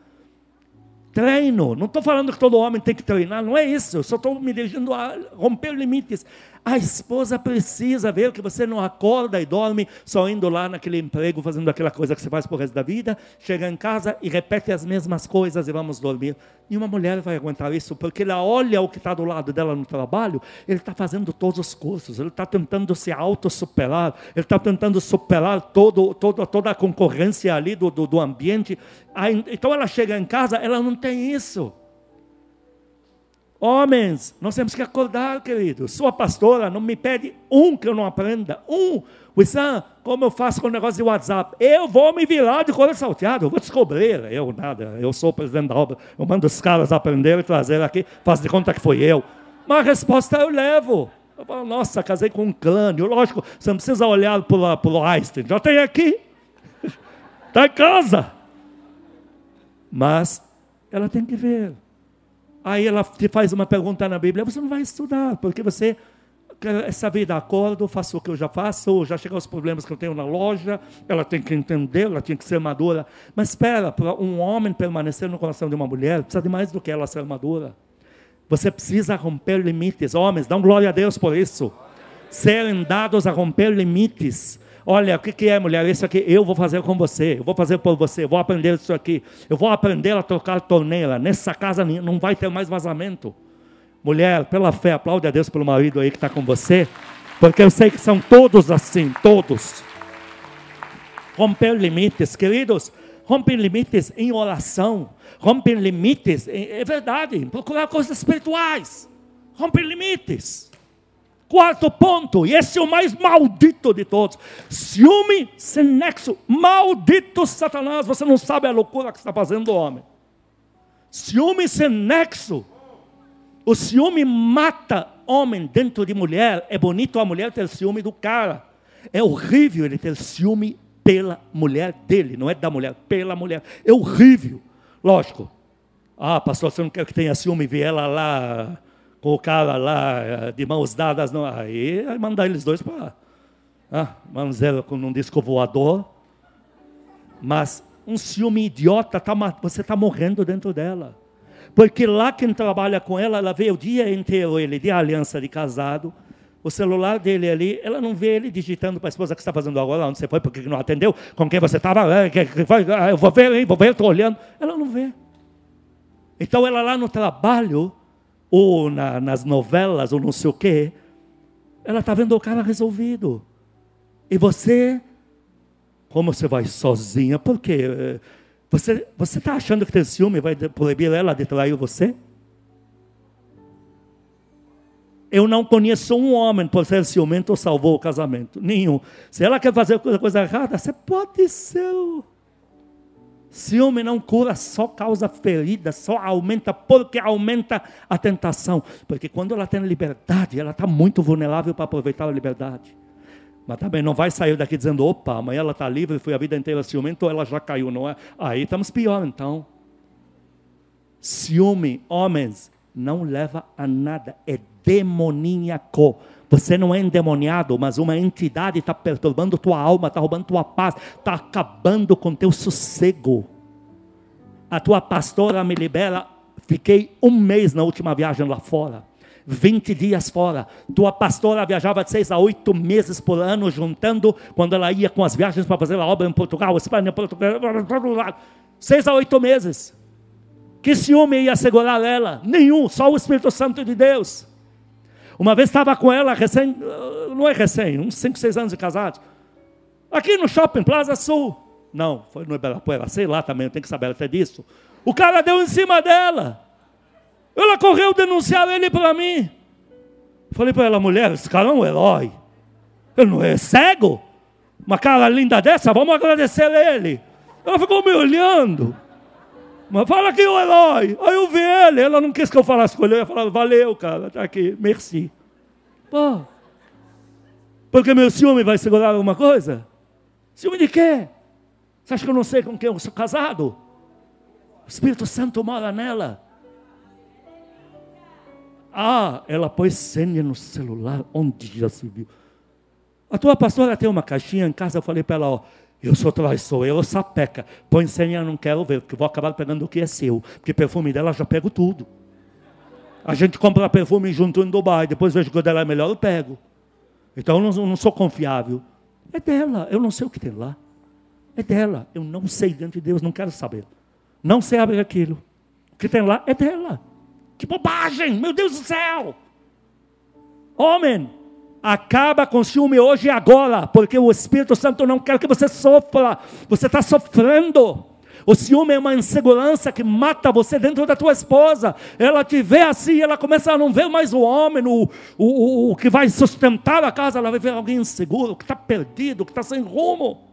Treino, não estou falando que todo homem tem que treinar, não é isso, eu só estou me dirigindo a romper limites. A esposa precisa ver que você não acorda e dorme só indo lá naquele emprego, fazendo aquela coisa que você faz por resto da vida, chega em casa e repete as mesmas coisas e vamos dormir. Nenhuma mulher vai aguentar isso, porque ela olha o que está do lado dela no trabalho, ele está fazendo todos os cursos, ele está tentando se auto-superar, ele está tentando superar todo, todo, toda a concorrência ali do, do, do ambiente. Então ela chega em casa, ela não tem isso. Homens, nós temos que acordar, querido. Sua pastora não me pede um que eu não aprenda. Um. Wissam, como eu faço com o negócio de WhatsApp? Eu vou me virar de couro salteado, eu vou descobrir. Eu nada, eu sou o presidente da obra. Eu mando os caras aprender e trazer aqui, faz de conta que foi eu. Mas a resposta eu levo. Eu falo, nossa, casei com um crânio. Lógico, você não precisa olhar para o Einstein. Já tem aqui. Está em casa. Mas ela tem que ver. Aí ela te faz uma pergunta na Bíblia, você não vai estudar, porque você essa vida acordo, faço o que eu já faço, já chegam os problemas que eu tenho na loja, ela tem que entender, ela tem que ser madura. Mas espera, para um homem permanecer no coração de uma mulher, precisa de mais do que ela ser madura. Você precisa romper limites. Homens, dão glória a Deus por isso. Serem dados a romper limites. Olha, o que, é, mulher? Isso aqui eu vou fazer com você, eu vou fazer por você, eu vou aprender isso aqui, eu vou aprender a trocar torneira. Nessa casa não vai ter mais vazamento. Mulher, pela fé, aplaude a Deus pelo marido aí que está com você, porque eu sei que são todos assim, todos. Romper limites, queridos, romper limites em oração, romper limites, é verdade, procurar coisas espirituais, romper limites. Quarto ponto, e esse é o mais maldito de todos: ciúme sem nexo. Maldito Satanás, você não sabe a loucura que está fazendo o homem. Ciúme sem nexo. O ciúme mata homem dentro de mulher. É bonito a mulher ter ciúme do cara. É horrível ele ter ciúme pela mulher dele, não é da mulher, pela mulher. É horrível. Lógico. Ah, pastor, você não quer que tenha ciúme e ela lá com o cara lá eh, de mãos dadas, não, aí mandar eles dois para ah, manzela com um disco voador. Mas um ciúme idiota, tá, você está morrendo dentro dela. Porque lá quem trabalha com ela, ela vê o dia inteiro ele de aliança de casado, o celular dele ali, ela não vê ele digitando para a esposa que está fazendo agora, onde você foi, porque não atendeu, com quem você estava, ah, ah, eu vou ver, vou ver, estou olhando. Ela não vê. Então ela lá no trabalho, ou na, nas novelas, ou não sei o quê, ela está vendo o cara resolvido. E você, como você vai sozinha? Por quê? Você está achando que tem ciúme vai proibir ela de trair você? Eu não conheço um homem por ser ciumento salvou o casamento. Nenhum. Se ela quer fazer coisa, coisa errada, você pode ser. Ciúme não cura, só causa ferida, só aumenta, porque aumenta a tentação. Porque quando ela tem liberdade, ela está muito vulnerável para aproveitar a liberdade. Mas também não vai sair daqui dizendo, opa, amanhã ela está livre, foi a vida inteira ciumento, ou ela já caiu, não é? Aí estamos pior então. Ciúme, homens, não leva a nada, é demoníaco. Você não é endemoniado, mas uma entidade está perturbando tua alma, está roubando tua paz, está acabando com teu sossego. A tua pastora me libera. Fiquei um mês na última viagem lá fora. 20 dias fora. Tua pastora viajava de seis a oito meses por ano, juntando, quando ela ia com as viagens para fazer a obra em Portugal, Espanha, Portugal, seis a oito meses. Que ciúme ia segurar ela? Nenhum, só o Espírito Santo de Deus. Uma vez estava com ela, recém, não é recém, uns 5, 6 anos de casado. Aqui no shopping Plaza Sul. Não, foi no Ibirapuera, sei lá também, eu tenho que saber até disso. O cara deu em cima dela. Ela correu denunciar ele para mim. Falei para ela, mulher, esse cara é um herói. Ele não é cego? Uma cara linda dessa, vamos agradecer a ele. Ela ficou me olhando. Mas fala aqui o herói. Aí eu vi ele, ela não quis que eu falasse com ele. Eu ia falar, valeu, cara, tá aqui, merci. Pô. Porque meu ciúme vai segurar alguma coisa? Ciúme de quê? Você acha que eu não sei com quem eu sou casado? O Espírito Santo mora nela. Ah, ela pôs senha no celular, onde já se viu. A tua pastora tem uma caixinha em casa, eu falei para ela, ó, eu sou traiçoeiro, eu sapeca. Põe senha, não quero ver, porque vou acabar pegando o que é seu. Porque perfume dela já pego tudo. A gente compra perfume junto em Dubai, depois vejo que o dela é melhor, eu pego. Então eu não, não sou confiável. É dela, eu não sei o que tem lá. É dela, eu não sei diante de Deus, não quero saber. Não sei abrir aquilo. O que tem lá é dela. Que bobagem, meu Deus do céu. Homem, acaba com ciúme hoje e agora, porque o Espírito Santo não quer que você sofra. Você está sofrendo. O ciúme é uma insegurança que mata você dentro da tua esposa. Ela te vê assim, ela começa a não ver mais o homem, o, o, o que vai sustentar a casa, ela vai ver alguém inseguro, que está perdido, que está sem rumo.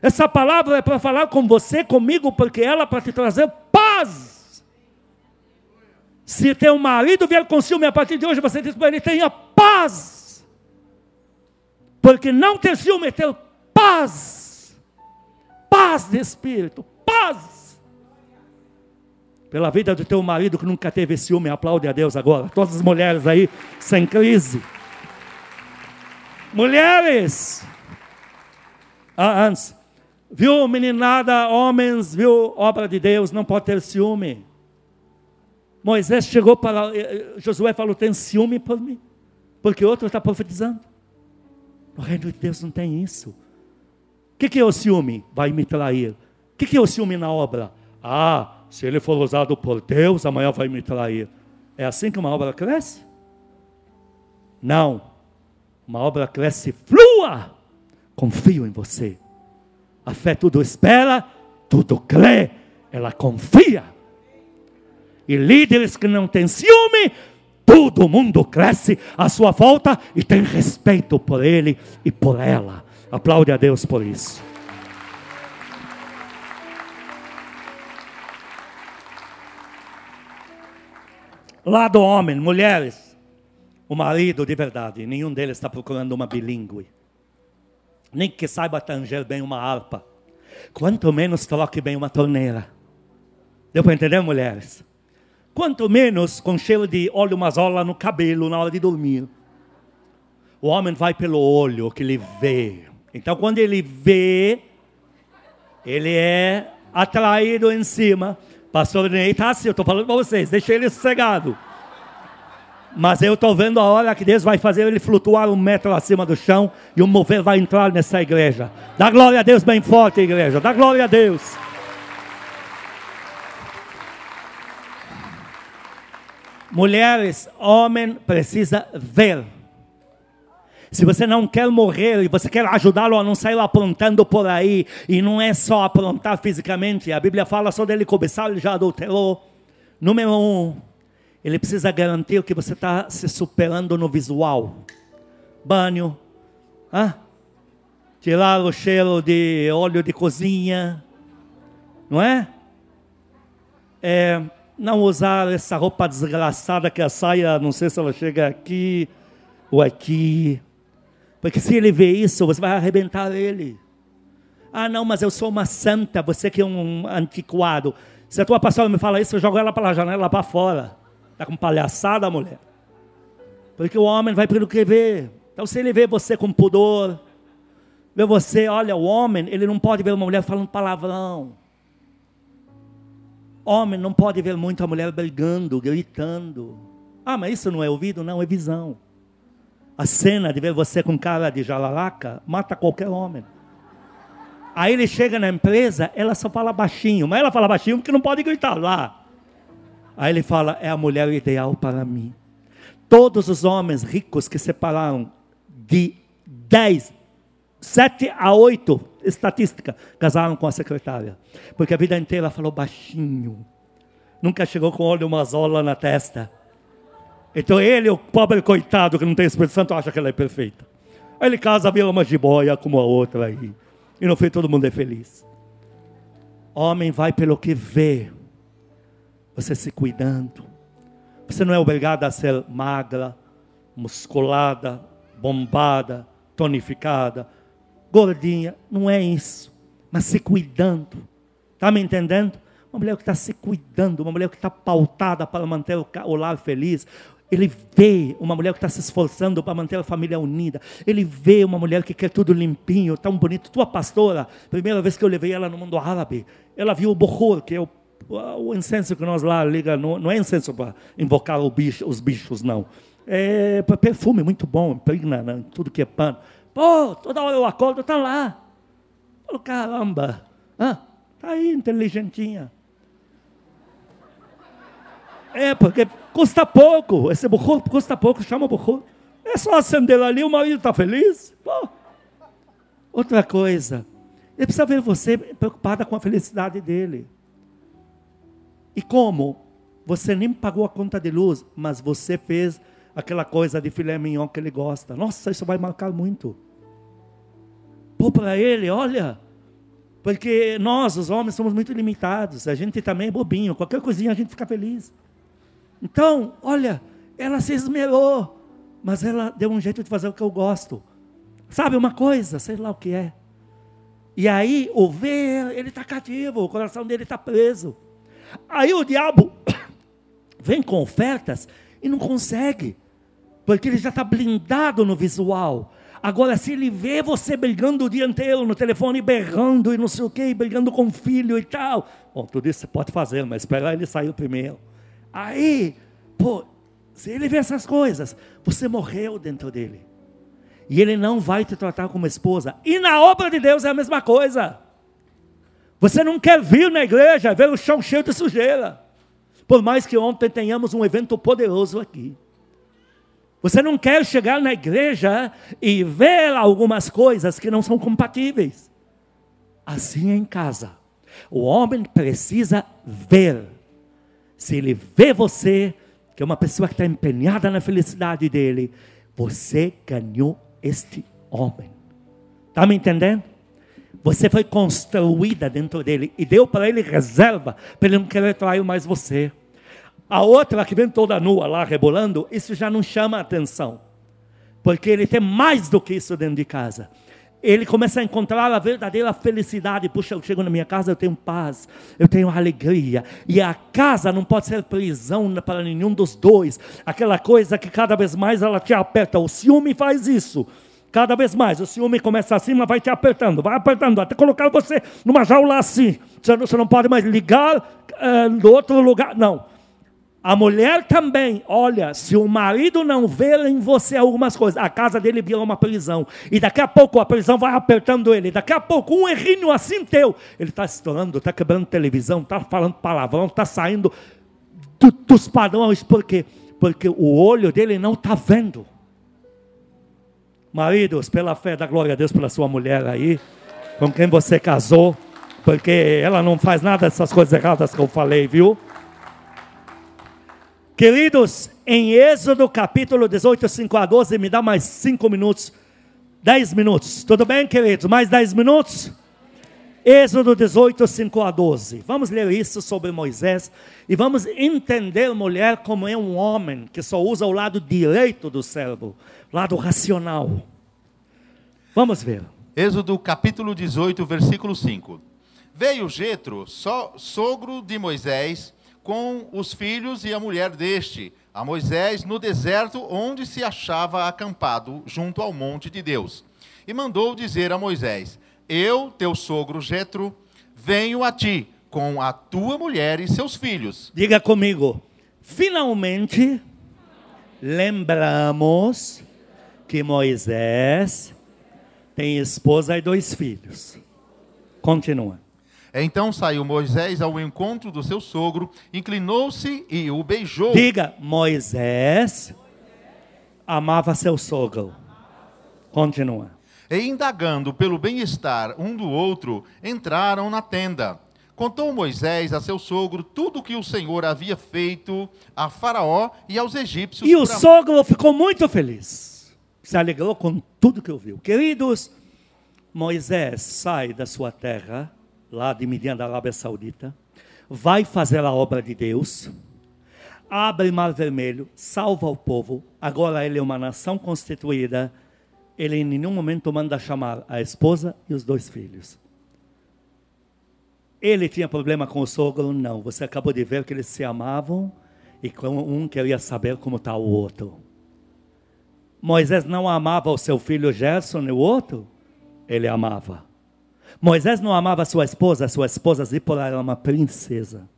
Essa palavra é para falar com você, comigo, porque ela é para te trazer paz. Se teu marido vier com ciúme a partir de hoje, você diz para ele: tenha paz. Porque não ter ciúme é ter paz. Paz de espírito, paz. Pela vida do teu marido que nunca teve ciúme, aplaude a Deus agora. Todas as mulheres aí, sem crise. Mulheres, ah, antes, viu meninada, homens, viu obra de Deus, não pode ter ciúme. Moisés chegou para eh, eh, Josué falou: tem ciúme por mim, porque outro está profetizando. No reino de Deus não tem isso. O que, que é o ciúme? Vai me trair. O que, que é o ciúme na obra? Ah, se ele for usado por Deus, amanhã vai me trair. É assim que uma obra cresce? Não. Uma obra cresce, flua. Confio em você. A fé tudo espera, tudo crê, ela confia. E líderes que não têm ciúme, todo mundo cresce à sua volta e tem respeito por ele e por ela. Aplaude a Deus por isso. Lado homem, mulheres, o marido de verdade, nenhum deles está procurando uma bilíngue nem que saiba tanger bem uma harpa, quanto menos toque bem uma torneira. Deu para entender, mulheres? Quanto menos com cheiro de óleo mazola no cabelo na hora de dormir. O homem vai pelo olho que ele vê. Então, quando ele vê, ele é atraído em cima. Pastor Ney está assim, eu estou falando para vocês, deixa ele sossegado. Mas eu estou vendo a hora que Deus vai fazer ele flutuar um metro acima do chão e um mover vai entrar nessa igreja. Dá glória a Deus bem forte, igreja. Dá glória a Deus. Mulheres, homem precisa ver. Se você não quer morrer e você quer ajudá-lo a não sair aprontando por aí, e não é só aprontar fisicamente, a Bíblia fala só dele cobiçar, ele já adulterou. Número um, ele precisa garantir que você está se superando no visual. Banho, tirar o cheiro de óleo de cozinha, não é? é? Não usar essa roupa desgraçada que a saia, não sei se ela chega aqui ou aqui. Porque se ele vê isso, você vai arrebentar ele. Ah, não, mas eu sou uma santa, você que é um antiquado. Se a tua pastora me fala isso, eu jogo ela para a janela para fora. Está com palhaçada, mulher. Porque o homem vai pelo que vê. Então, se ele vê você com pudor, vê você, olha, o homem, ele não pode ver uma mulher falando palavrão. Homem não pode ver muito a mulher brigando, gritando. Ah, mas isso não é ouvido? Não, é visão. A cena de ver você com cara de jalalaca mata qualquer homem. Aí ele chega na empresa, ela só fala baixinho, mas ela fala baixinho porque não pode gritar lá. Aí ele fala: é a mulher ideal para mim. Todos os homens ricos que separaram de 10, 7 a 8, estatística, casaram com a secretária. Porque a vida inteira falou baixinho. Nunca chegou com olho mazola na testa. Então ele, o pobre coitado que não tem Espírito Santo, acha que ela é perfeita. Aí ele casa, vira uma jiboia como a outra aí. E no fim todo mundo é feliz. Homem vai pelo que vê você se cuidando. Você não é obrigada a ser magra, musculada, bombada, tonificada, gordinha. Não é isso. Mas se cuidando. Está me entendendo? Uma mulher que está se cuidando, uma mulher que está pautada para manter o lar feliz. Ele vê uma mulher que está se esforçando para manter a família unida. Ele vê uma mulher que quer tudo limpinho, tão bonito. Tua pastora, primeira vez que eu levei ela no mundo árabe, ela viu o Bohor, que é o o, incenso que nós lá liga, não, não é incenso para invocar bicho, os bichos, não. É perfume muito bom, impregna né, tudo que é pano. Pô, toda hora eu acordo, está lá. Falo, caramba, ah, tá aí, inteligentinha. É, porque custa pouco. Esse burro custa pouco, chama burro. É só acender ali, o marido está feliz. Pô. Outra coisa, ele precisa ver você preocupada com a felicidade dele. E como? Você nem pagou a conta de luz, mas você fez aquela coisa de filé mignon que ele gosta. Nossa, isso vai marcar muito. Pô, para ele, olha, porque nós, os homens, somos muito limitados. A gente também é bobinho. Qualquer coisinha a gente fica feliz. Então, olha, ela se esmerou, mas ela deu um jeito de fazer o que eu gosto. Sabe uma coisa, sei lá o que é. E aí, o ver, ele está cativo, o coração dele está preso. Aí o diabo vem com ofertas e não consegue, porque ele já está blindado no visual. Agora, se ele vê você brigando o dia inteiro no telefone, berrando e não sei o quê, brigando com o filho e tal, bom, tudo isso você pode fazer, mas esperar ele sair primeiro. Aí, pô, se ele vê essas coisas, você morreu dentro dele. E ele não vai te tratar como esposa. E na obra de Deus é a mesma coisa. Você não quer vir na igreja, ver o chão cheio de sujeira. Por mais que ontem tenhamos um evento poderoso aqui. Você não quer chegar na igreja e ver algumas coisas que não são compatíveis. Assim é em casa. O homem precisa ver. Se ele vê você, que é uma pessoa que está empenhada na felicidade dele, você ganhou este homem. Está me entendendo? Você foi construída dentro dele e deu para ele reserva para ele não querer trair mais você. A outra que vem toda nua lá rebolando, isso já não chama atenção. Porque ele tem mais do que isso dentro de casa. Ele começa a encontrar a verdadeira felicidade. Puxa, eu chego na minha casa, eu tenho paz, eu tenho alegria. E a casa não pode ser prisão para nenhum dos dois. Aquela coisa que cada vez mais ela te aperta. O ciúme faz isso. Cada vez mais, o ciúme começa assim, mas vai te apertando, vai apertando, até colocar você numa jaula assim. Você não pode mais ligar uh, no outro lugar. Não. A mulher também, olha, se o marido não vê em você algumas coisas, a casa dele vira uma prisão. E daqui a pouco a prisão vai apertando ele. Daqui a pouco, um errinho assim teu, ele está estourando, está quebrando televisão, está falando palavrão, está saindo do, dos padrões. Por quê? Porque o olho dele não está vendo. Maridos, pela fé, da glória a Deus pela sua mulher aí, com quem você casou, porque ela não faz nada dessas coisas erradas que eu falei, viu? Queridos, em Êxodo capítulo 18, 5 a 12, me dá mais 5 minutos, 10 minutos, tudo bem, queridos? Mais 10 minutos? Êxodo 18, 5 a 12. Vamos ler isso sobre Moisés e vamos entender mulher como é um homem que só usa o lado direito do cérebro, lado racional. Vamos ver. Êxodo capítulo 18, versículo 5. Veio Jetro, so, sogro de Moisés, com os filhos e a mulher deste, a Moisés, no deserto onde se achava acampado, junto ao monte de Deus. E mandou dizer a Moisés: Eu, teu sogro Jetro, venho a ti com a tua mulher e seus filhos. Diga comigo. Finalmente lembramos que Moisés tem esposa e dois filhos. Continua. Então saiu Moisés ao encontro do seu sogro, inclinou-se e o beijou. Diga, Moisés amava seu sogro. Continua. E indagando pelo bem-estar um do outro, entraram na tenda. Contou Moisés a seu sogro tudo o que o Senhor havia feito a Faraó e aos egípcios. E o sogro ficou muito feliz. Se alegrou com tudo que ouviu. Queridos, Moisés sai da sua terra lá de Midian da Arábia Saudita, vai fazer a obra de Deus, abre Mar Vermelho, salva o povo, agora ele é uma nação constituída, ele em nenhum momento manda chamar a esposa e os dois filhos. Ele tinha problema com o sogro? Não. Você acabou de ver que eles se amavam e um queria saber como está o outro. Moisés não amava o seu filho Gerson e o outro? Ele amava. Moisés não amava sua esposa, sua esposa Zipporah era uma princesa.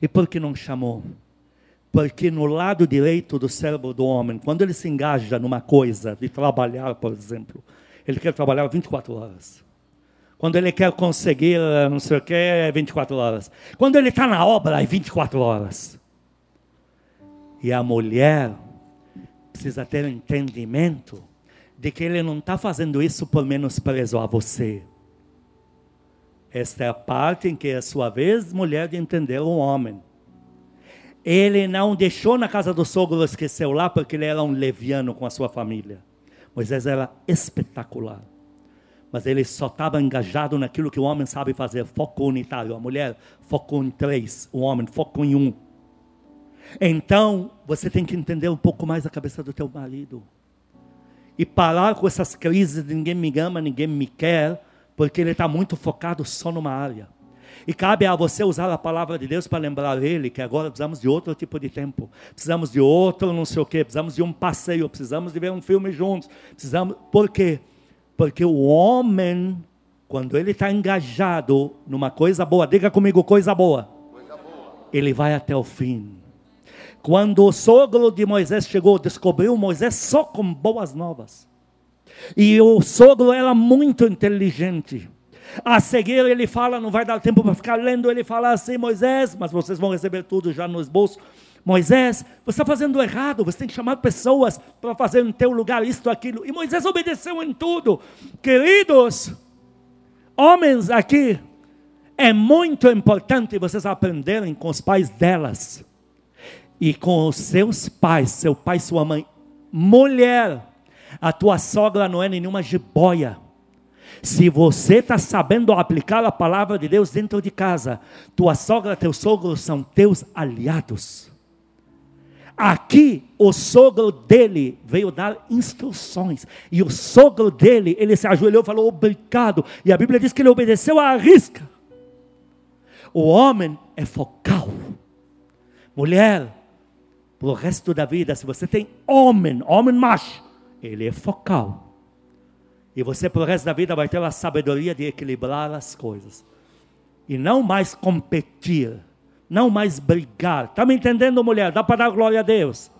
E por que não chamou? Porque no lado direito do cérebro do homem, quando ele se engaja numa coisa, de trabalhar, por exemplo, ele quer trabalhar 24 horas. Quando ele quer conseguir não sei o que, é 24 horas. Quando ele está na obra, é 24 horas. E a mulher precisa ter um entendimento de que ele não está fazendo isso por menosprezo a você. Esta é a parte em que é a sua vez, mulher, de entender o homem. Ele não deixou na casa do sogro, esqueceu lá, porque ele era um leviano com a sua família. Moisés era espetacular. Mas ele só estava engajado naquilo que o homem sabe fazer, foco unitário. A mulher focou em três, o homem focou em um. Então, você tem que entender um pouco mais a cabeça do teu marido. E parar com essas crises de ninguém me ama, ninguém me quer, porque ele está muito focado só numa área. E cabe a você usar a palavra de Deus para lembrar ele que agora precisamos de outro tipo de tempo. Precisamos de outro não sei o quê, precisamos de um passeio, precisamos de ver um filme juntos. Precisamos, por quê? Porque o homem, quando ele está engajado numa coisa boa, diga comigo coisa boa. coisa boa. Ele vai até o fim. Quando o sogro de Moisés chegou, descobriu Moisés só com boas novas. E o sogro era muito inteligente. A seguir ele fala, não vai dar tempo para ficar lendo, ele fala assim, Moisés, mas vocês vão receber tudo já no esboço. Moisés, você está fazendo errado, você tem que chamar pessoas para fazer no teu lugar isto, aquilo. E Moisés obedeceu em tudo. Queridos, homens aqui, é muito importante vocês aprenderem com os pais delas e com os seus pais, seu pai, sua mãe. Mulher, a tua sogra não é nenhuma jiboia. Se você está sabendo aplicar a palavra de Deus dentro de casa, tua sogra, teu sogro são teus aliados. Aqui, o sogro dele veio dar instruções. E o sogro dele, ele se ajoelhou e falou obrigado. E a Bíblia diz que ele obedeceu à risca. O homem é focal. Mulher, para o resto da vida, se você tem homem, homem macho, ele é focal. E você, para o resto da vida, vai ter a sabedoria de equilibrar as coisas. E não mais competir, não mais brigar. Está me entendendo, mulher? Dá para dar glória a Deus?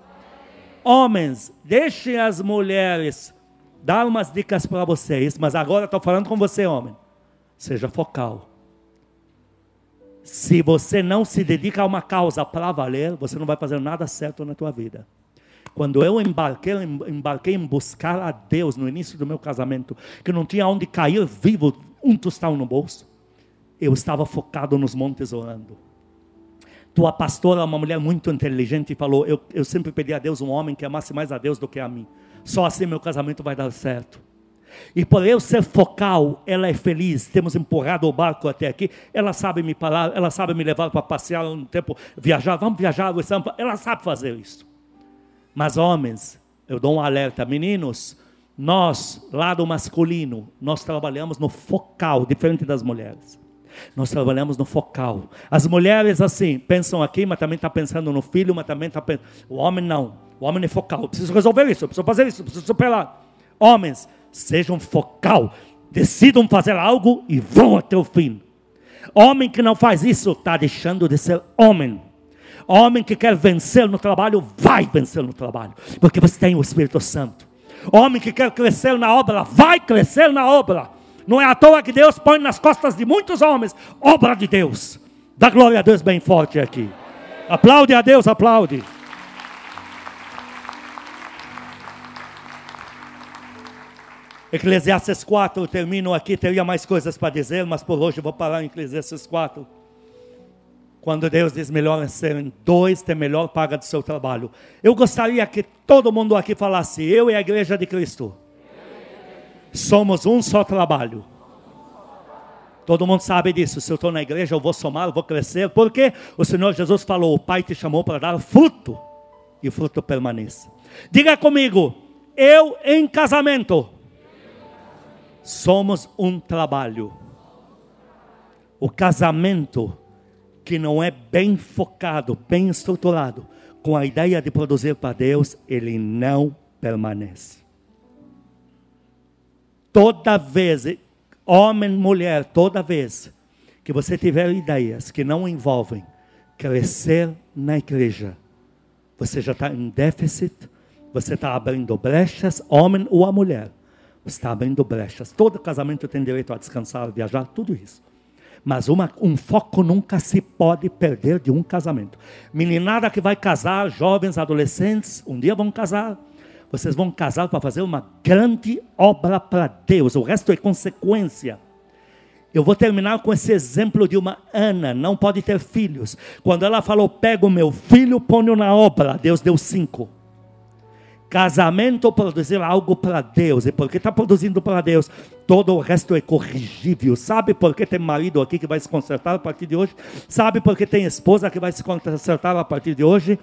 Homens, deixem as mulheres dar umas dicas para vocês, mas agora estou falando com você, homem. Seja focal. Se você não se dedica a uma causa para valer, você não vai fazer nada certo na tua vida. Quando eu embarquei, embarquei em buscar a Deus no início do meu casamento, que não tinha onde cair vivo, um tostão no bolso, eu estava focado nos montes orando. Tua pastora, uma mulher muito inteligente, falou: eu, eu sempre pedi a Deus um homem que amasse mais a Deus do que a mim. Só assim meu casamento vai dar certo. E por eu ser focal, ela é feliz. Temos empurrado o barco até aqui. Ela sabe me parar, ela sabe me levar para passear um tempo, viajar. Vamos viajar, ela sabe fazer isso. Mas homens, eu dou um alerta, meninos, nós, lado masculino, nós trabalhamos no focal, diferente das mulheres. Nós trabalhamos no focal. As mulheres, assim, pensam aqui, mas também estão tá pensando no filho, mas também está pensando. O homem não. O homem é focal. Eu preciso resolver isso, preciso fazer isso, preciso superar. Homens, sejam focal, decidam fazer algo e vão até o fim. Homem que não faz isso está deixando de ser homem. Homem que quer vencer no trabalho, vai vencer no trabalho, porque você tem o Espírito Santo. Homem que quer crescer na obra, vai crescer na obra. Não é à toa que Deus põe nas costas de muitos homens obra de Deus. Dá glória a Deus bem forte aqui. Aplaude a Deus, aplaude. Eclesiastes 4, eu termino aqui, teria mais coisas para dizer, mas por hoje eu vou parar em Eclesiastes 4. Quando Deus diz melhor é serem dois, ter melhor paga do seu trabalho. Eu gostaria que todo mundo aqui falasse, eu e a igreja de Cristo. Somos um só trabalho. Todo mundo sabe disso. Se eu estou na igreja, eu vou somar, eu vou crescer. Porque o Senhor Jesus falou: o Pai te chamou para dar fruto, e o fruto permaneça. Diga comigo, eu em casamento somos um trabalho. O casamento que não é bem focado, bem estruturado, com a ideia de produzir para Deus, ele não permanece. Toda vez, homem, mulher, toda vez que você tiver ideias que não envolvem crescer na igreja. Você já está em déficit, você está abrindo brechas, homem ou a mulher. Você está abrindo brechas. Todo casamento tem direito a descansar, viajar, tudo isso. Mas uma, um foco nunca se pode perder de um casamento. Meninada que vai casar, jovens, adolescentes, um dia vão casar. Vocês vão casar para fazer uma grande obra para Deus. O resto é consequência. Eu vou terminar com esse exemplo de uma Ana, não pode ter filhos. Quando ela falou, pega o meu filho, ponho na obra, Deus deu cinco. Casamento produzir algo para Deus. E porque está produzindo para Deus, todo o resto é corrigível. Sabe por que tem marido aqui que vai se consertar a partir de hoje? Sabe por que tem esposa que vai se consertar a partir de hoje?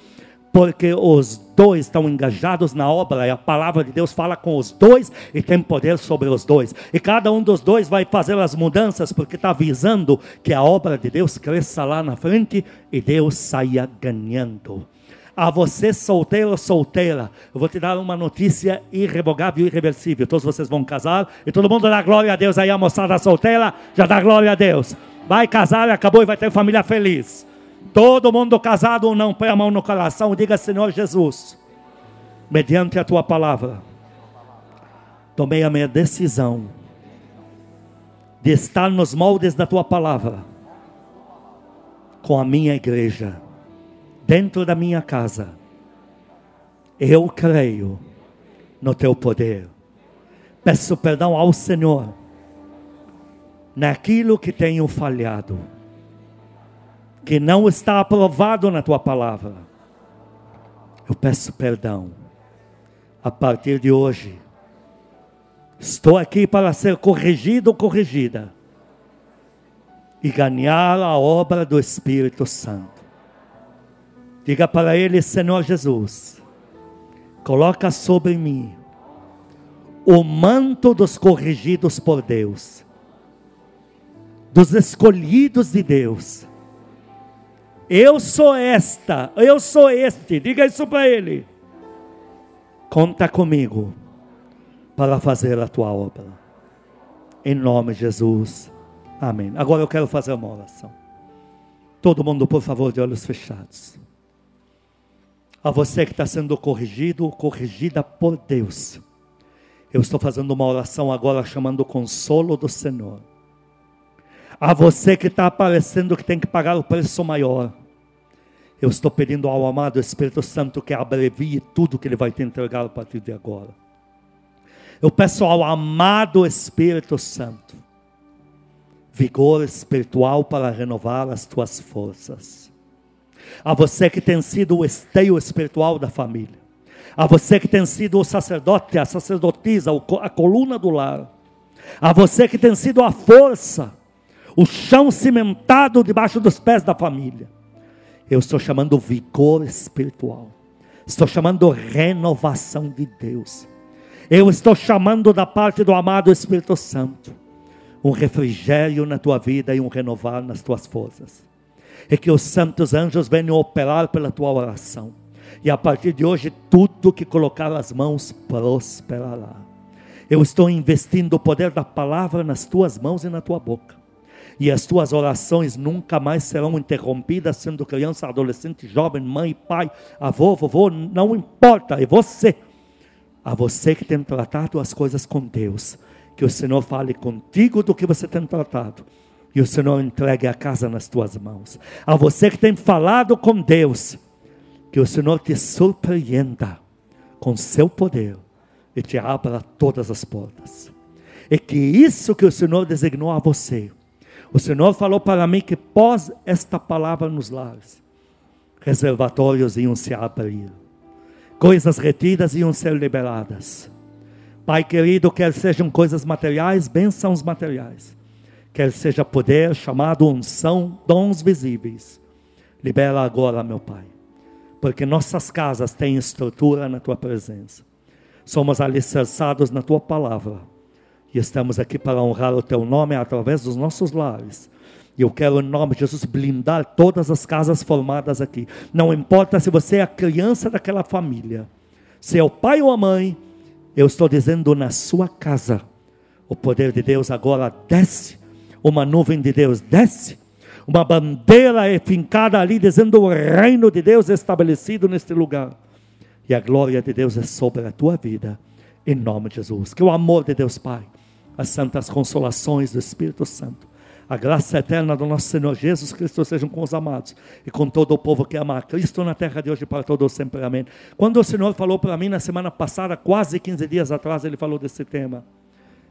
Porque os dois estão engajados na obra e a palavra de Deus fala com os dois e tem poder sobre os dois. E cada um dos dois vai fazer as mudanças porque está avisando que a obra de Deus cresça lá na frente e Deus saia ganhando. A você solteiro ou solteira, eu vou te dar uma notícia irrevogável e irreversível. Todos vocês vão casar e todo mundo dá glória a Deus. Aí a moçada solteira já dá glória a Deus. Vai casar, acabou e vai ter família feliz. Todo mundo casado ou não, põe a mão no coração diga: Senhor Jesus, mediante a tua palavra, tomei a minha decisão de estar nos moldes da tua palavra com a minha igreja dentro da minha casa, eu creio no teu poder. Peço perdão ao Senhor naquilo que tenho falhado, que não está aprovado na tua palavra. Eu peço perdão. A partir de hoje, estou aqui para ser corrigido ou corrigida e ganhar a obra do Espírito Santo. Diga para ele, Senhor Jesus, coloca sobre mim o manto dos corrigidos por Deus, dos escolhidos de Deus. Eu sou esta, eu sou este, diga isso para ele. Conta comigo para fazer a tua obra. Em nome de Jesus. Amém. Agora eu quero fazer uma oração. Todo mundo, por favor, de olhos fechados. A você que está sendo corrigido corrigida por Deus. Eu estou fazendo uma oração agora chamando o consolo do Senhor. A você que está aparecendo que tem que pagar o preço maior. Eu estou pedindo ao amado Espírito Santo que abrevie tudo que Ele vai te entregar a partir de agora. Eu peço ao amado Espírito Santo vigor espiritual para renovar as tuas forças a você que tem sido o esteio espiritual da família, a você que tem sido o sacerdote, a sacerdotisa, a coluna do lar, a você que tem sido a força, o chão cimentado debaixo dos pés da família. Eu estou chamando vigor espiritual, estou chamando renovação de Deus. Eu estou chamando da parte do amado Espírito Santo um refrigério na tua vida e um renovar nas tuas forças e que os santos anjos venham operar pela tua oração. E a partir de hoje, tudo que colocar as mãos prosperará. Eu estou investindo o poder da palavra nas tuas mãos e na tua boca. E as tuas orações nunca mais serão interrompidas, sendo criança, adolescente, jovem, mãe, pai, avô, vovô, não importa, é você. A você que tem tratado as coisas com Deus. Que o Senhor fale contigo do que você tem tratado e o Senhor entregue a casa nas tuas mãos. A você que tem falado com Deus, que o Senhor te surpreenda com seu poder e te abra todas as portas. E que isso que o Senhor designou a você, o Senhor falou para mim que pós esta palavra nos lares, reservatórios iam se abrir, coisas retidas iam ser liberadas. Pai querido, quer sejam coisas materiais, bênçãos materiais quer seja poder, chamado unção, dons visíveis. Libera agora, meu Pai, porque nossas casas têm estrutura na Tua presença. Somos alicerçados na Tua palavra e estamos aqui para honrar o Teu nome através dos nossos lares. E eu quero, em nome de Jesus, blindar todas as casas formadas aqui. Não importa se você é a criança daquela família, se é o pai ou a mãe, eu estou dizendo na sua casa. O poder de Deus agora desce uma nuvem de Deus desce, Uma bandeira é fincada ali, dizendo o reino de Deus é estabelecido neste lugar. E a glória de Deus é sobre a tua vida, em nome de Jesus. Que o amor de Deus Pai, as santas consolações do Espírito Santo, a graça eterna do nosso Senhor Jesus Cristo sejam com os amados e com todo o povo que ama Cristo na terra de hoje para todos sempre. Amém. Quando o Senhor falou para mim na semana passada, quase 15 dias atrás, ele falou desse tema.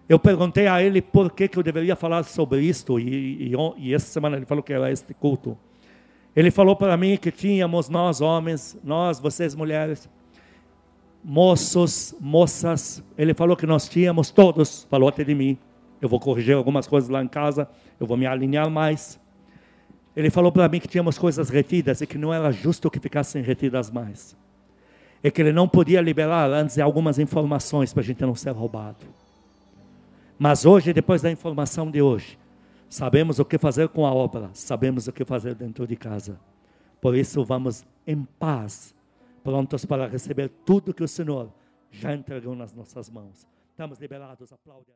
Eu perguntei a ele por que, que eu deveria falar sobre isto, e, e, e essa semana ele falou que era este culto. Ele falou para mim que tínhamos nós homens, nós, vocês mulheres, moços, moças, ele falou que nós tínhamos todos, falou até de mim. Eu vou corrigir algumas coisas lá em casa, eu vou me alinhar mais. Ele falou para mim que tínhamos coisas retidas e que não era justo que ficassem retidas mais. E que ele não podia liberar antes algumas informações para a gente não ser roubado. Mas hoje, depois da informação de hoje, sabemos o que fazer com a obra, sabemos o que fazer dentro de casa. Por isso, vamos em paz, prontos para receber tudo que o Senhor já entregou nas nossas mãos. Estamos liberados, aplaude.